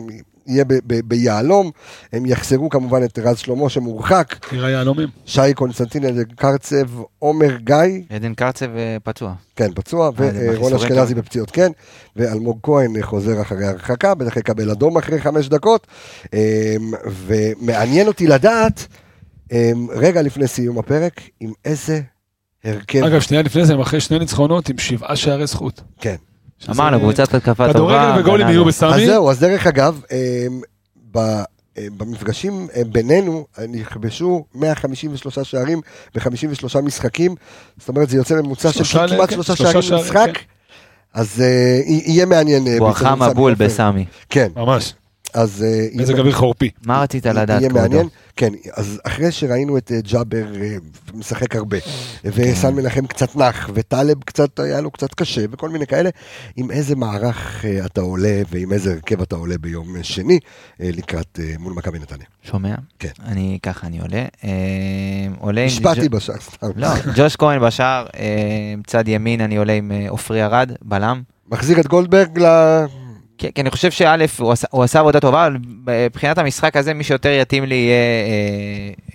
יהיה ב- ב- ביהלום, הם יחסרו כמובן את רז שלמה שמורחק, תראה יהלומים. שי קונסטנטין קרצב, עומר גיא, עדן קרצב פצוע. כן, פצוע, ורון אשכנזי. בפציעות, כן, ואלמוג כהן חוזר אחרי הרחקה, בטח יקבל אדום אחרי חמש דקות, ומעניין אותי לדעת, אה, רגע לפני סיום הפרק, עם איזה הרכב, אגב, שנייה לפני זה, הם אחרי שני ניצחונות עם שבעה שערי זכות. כן. אמרנו, קבוצת התקפה טובה. כדורגל וגולים. יהיו אז בסמי. זהו, אז דרך אגב, אה, ב- אה, במפגשים אה, בינינו נכבשו 153 שערים ב-53 משחקים, זאת אומרת זה יוצא ממוצע של כמעט כן, שלושה שערים שערים, למשחק, אז אה, יהיה מעניין. בואכה מבול. בסמי. כן, ממש. אז יהיה מזג אוויר חורפי. מה רצית לדעת, יהיה כבודו? מעניין, כן, אז אחרי שראינו את אה, ג'אבר אה, משחק הרבה, וסן מנחם קצת נח, וטלב קצת, היה לו קצת קשה, וכל מיני כאלה, עם איזה מערך אה, אתה עולה, ועם איזה הרכב אתה עולה ביום שני, לקראת, מול מכבי נתניה. שומע? כן. אני ככה, אני עולה. עולה עם... השפעתי בשער, סתם. לא, ג'וש כהן בשער, צד ימין אני עולה עם עופרי ארד, בלם. מחזיר את גולדברג ל... כן, כי אני חושב שא', הוא עשה- הוא עשה עבודה טובה, אבל מבחינת המשחק הזה, מי שיותר יתאים לי יהיה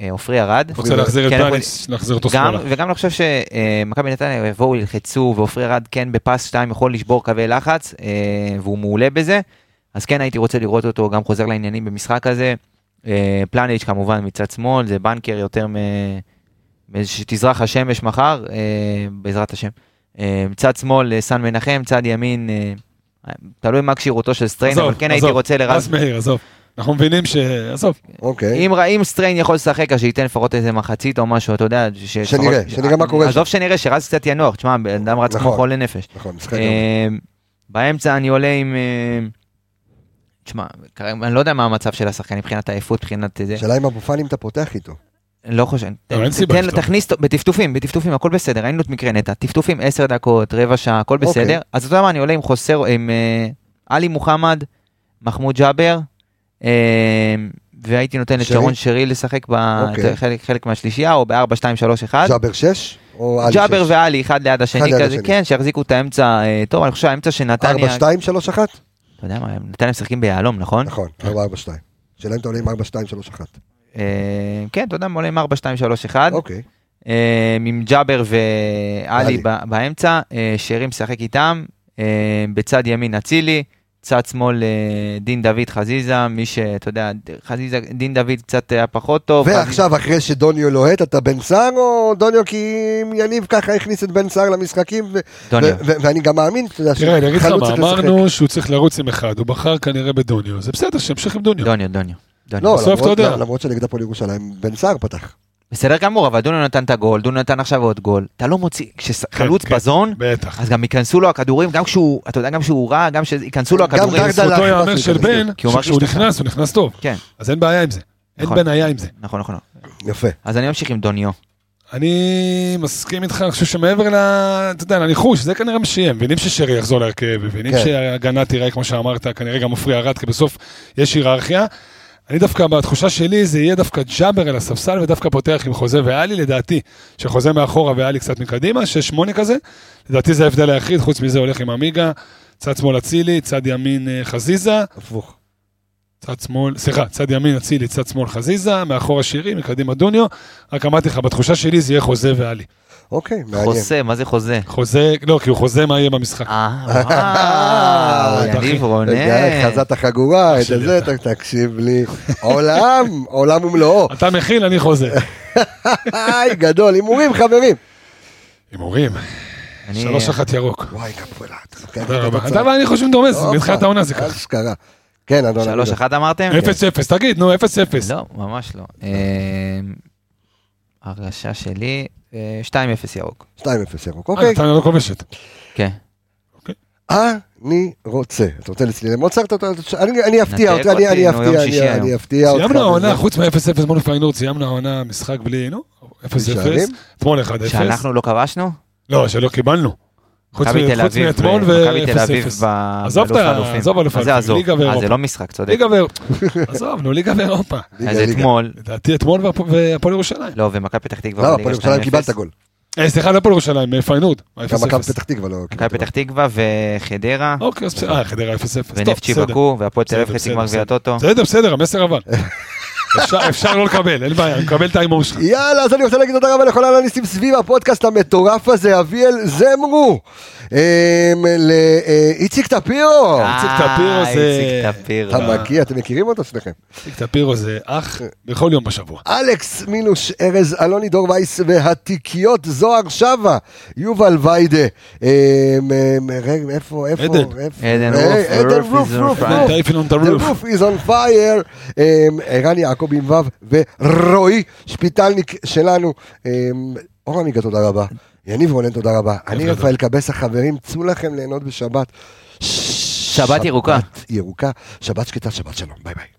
אה, אה, עופרי ארד. רוצה להחזיר את כן, דניס, להחזיר אותו שמאלה. וגם אני חושב שמכבי נתניה יבואו, ילחצו, ועופרי ארד כן בפס 2 יכול לשבור קווי לחץ, אה, והוא מעולה בזה. אז כן הייתי רוצה לראות אותו גם חוזר לעניינים במשחק הזה. אה, פלניץ' כמובן מצד שמאל, זה בנקר יותר מ... שתזרח השמש מחר, אה, בעזרת השם. אה, מצד שמאל אה, סאן מנחם, צד ימין, אה, תלוי מה כשירותו של סטריין, אבל כן הייתי רוצה לרז... רז מאיר, עזוב. אנחנו מבינים ש... עזוב. אוקיי. אם, סטריין יכול לשחק, אז שייתן לפחות איזה מחצית או משהו, אתה יודע, שנראה, שנראה מה קורה. עזוב שנראה שרז קצת ינוח, תשמע, בן אדם רץ כמו נכון. חולה נפש. נכון, משחק גם. אה, באמצע אני עולה עם... אה, תשמע, אני לא יודע מה המצב של השחקן מבחינת העייפות, מבחינת זה. השאלה אם אבו פאני אם אתה פותח איתו. לא חושב. לא, תן-. תכניס, בטפטופים, בטפטופים, הכל בסדר, ראינו את מקרה נטע. טפטופים, 10 דקות, רבע שעה, הכל אוקיי. בסדר. אז אתה יודע מה, אני עולה עם חוסר, עם אה, עלי מוחמד, מחמוד ג'אבר, אה, והייתי נותן? לשרון שרי לשחק אוקיי. בחלק חלק מהשלישייה, או ב-4-2-3-1. ג'אבר 6 או עלי 6? ג'אבר ועלי, אחד ליד השני כזה. כן, שיחזיקו את האמצע, אה, טוב, אני חושב האמצע של נתניה, 4, 2, 3, 1? אתה יודע מה, נתניה משחקים ביהלום, נכון? נכון, 4, 4, 2. שאלה אם אתה עולה עם 4, 2, 3, 1. אה, כן, אתה יודע, עולה עם 4-2-3-1. אוקיי. אה, עם ג'אבר. ב- באמצע, אה, שרי משחק איתם, אה, בצד ימין אצילי, צד שמאל אה, דין דוד חזיזה, מי שאתה יודע, חזיזה, דין דוד קצת היה פחות טוב. ועכשיו אחרי שדוניו לוהט אתה בן סער או דוניו כי יניב ככה הכניס את בן סער למשחקים ו- דוניו. ו- ו- ואני גם מאמין אתה יודע, תראה, אני אגיד לך שחלוץ מה, צריך לשחק. אמרנו שהוא צריך לרוץ עם אחד, הוא בחר כנראה בדוניו, זה בסדר, שימשיך עם דוניו. דוניו, דוניו. לא, בסוף אתה יודע. למרות שנגד הפועל ירושלים בן סער פתח. בסדר גמור, אבל דוניו נתן את הגול, דוניו נתן עכשיו עוד גול. אתה לא מוציא, כשחלוץ כן. בזון, בטח. אז גם ייכנסו לו הכדורים, גם כשהוא, אתה יודע, גם כשהוא רע, גם שייכנסו לו גם הכדורים. לחץ ייאמר לי של. בן, כי הוא מרגיש שהוא טוב. נכנס, הוא נכנס טוב. כן, אז אין בעיה עם זה. אין נכון. בעיה עם זה. נכון, נכון. יפה. אז אני ממשיך עם דוניו. אני מסכים איתך, אני חושב שמעבר ל... אתה יודע, לניחוש, זה כנראה מה שיהיה. מבינים ששרי יחזור להרכב, מבינים כן. שההגנה תיראה כמו שאמרת, כנראה גם עופרי ארד, כי בסוף יש היררכיה. אני דווקא, בתחושה שלי, זה יהיה דווקא ג'אבר על הספסל, ודווקא פותח עם חוזה ואלי, לדעתי, שחוזה מאחורה ואלי קצת מקדימה, 6-8 כזה. לדעתי זה ההבדל היחיד, חוץ מזה הולך עם עמיגה, צד שמאל אצילי, צד ימין אה, חזיזה, הפוך. צד שמאל, סליחה, צד ימין אצילי, צד שמאל חזיזה, מאחורה שירי, מקדימה דוניו. רק אמרתי לך, בתחושה שלי זה יהיה חוזה ואלי. אוקיי, מעניין. חוסה, מה זה חוזה? חוזה, לא, כי הוא חוזה מה יהיה במשחק. אה. יניב רונן. חזת החגורה, את זה, תקשיב לי. עולם, עולם ומלואו. אתה מכיל, אני חוזה. היי, גדול, הימורים חברים. הימורים, שלוש אחת ירוק. וואי, לוקח תודה רבה. אתה ואני חושבים דומה, הופה, מתחילת העונה זה ככה. אשכרה. כן, אדון. שלוש. אחת אמרתם? אפס אפס, תגיד, נו, אפס אפס. לא, ממש לא. אה, הרגשה שלי, אה, 2-0 ירוק. 2-0 ירוק, אה, אוקיי. נתניה לא כובשת. כן. אני רוצה. אתה רוצה לצלילי מוצרט? אני אפתיע אותך, אני- אפתיע, אני- אותך. סיימנו העונה. חוץ מאפס אפס מול פיינורד, סיימנו העונה משחק בלי, נו, אפס אפס. שערים? אתמול אחד אפס. שאנחנו לא כבשנו? לא, שלא קיבלנו. חוץ מאתמול מכבי תל ואפס אביב אפס. ב- עזוב את האלופים. עזוב אלוף מה זה עזוב? ליגה אה, ואירופה. זה לא משחק, צודק. ליגה ואירופה. עזוב, נו, ליגה ואירופה. אז. אתמול, לדעתי אתמול והפ- והפועל ירושלים. לא, ומכבי פתח תקווה לא, הפועל ירושלים 2-0. קיבלת גול. אה, סליחה, לא הפועל ירושלים, אה, פיינורד. גם 0-0. מכבי פתח תקווה לא מכבי פתח. תקווה וחדרה, אוקיי, אז בסדר, אה, חדרה 0-0. טוב, ונפצ'י. בקו, והפועל תל אביב חצי גמר גביע הטוטו. בסדר, בסדר, המסר עבר. אפשר- לא לקבל, אין בעיה, אני מקבל את ההימור שלך. יאללה, אז אני רוצה להגיד תודה רבה לכל האנליסטים סביב הפודקאסט המטורף הזה, אביאל זמרו. אמ, לאיציק טפירו. איציק טפירו אה, זה- איציק טפירו. אתה מכיר, אתם מכירים אותו שניכם? איציק טפירו זה אח בכל יום בשבוע. אלכס מינוש, ארז אלוני, דור וייס והתיקיות זוהר שבה, יובל ויידה. אמ, אמ, רגע, איפה, איפה? עדן. איפה? עדן רוף, רוף, רוף, the roof. is on fire. ערן יעקב עם ו' ורועי שפיטלניק שלנו. אמ, אור עמיגה, תודה רבה. יניב רונן, תודה רבה. אני. רפאל קבס החברים, צאו לכם ליהנות בשבת. שבת ירוקה. שבת ירוקה, שבת שקטה, שבת שלום. ביי ביי.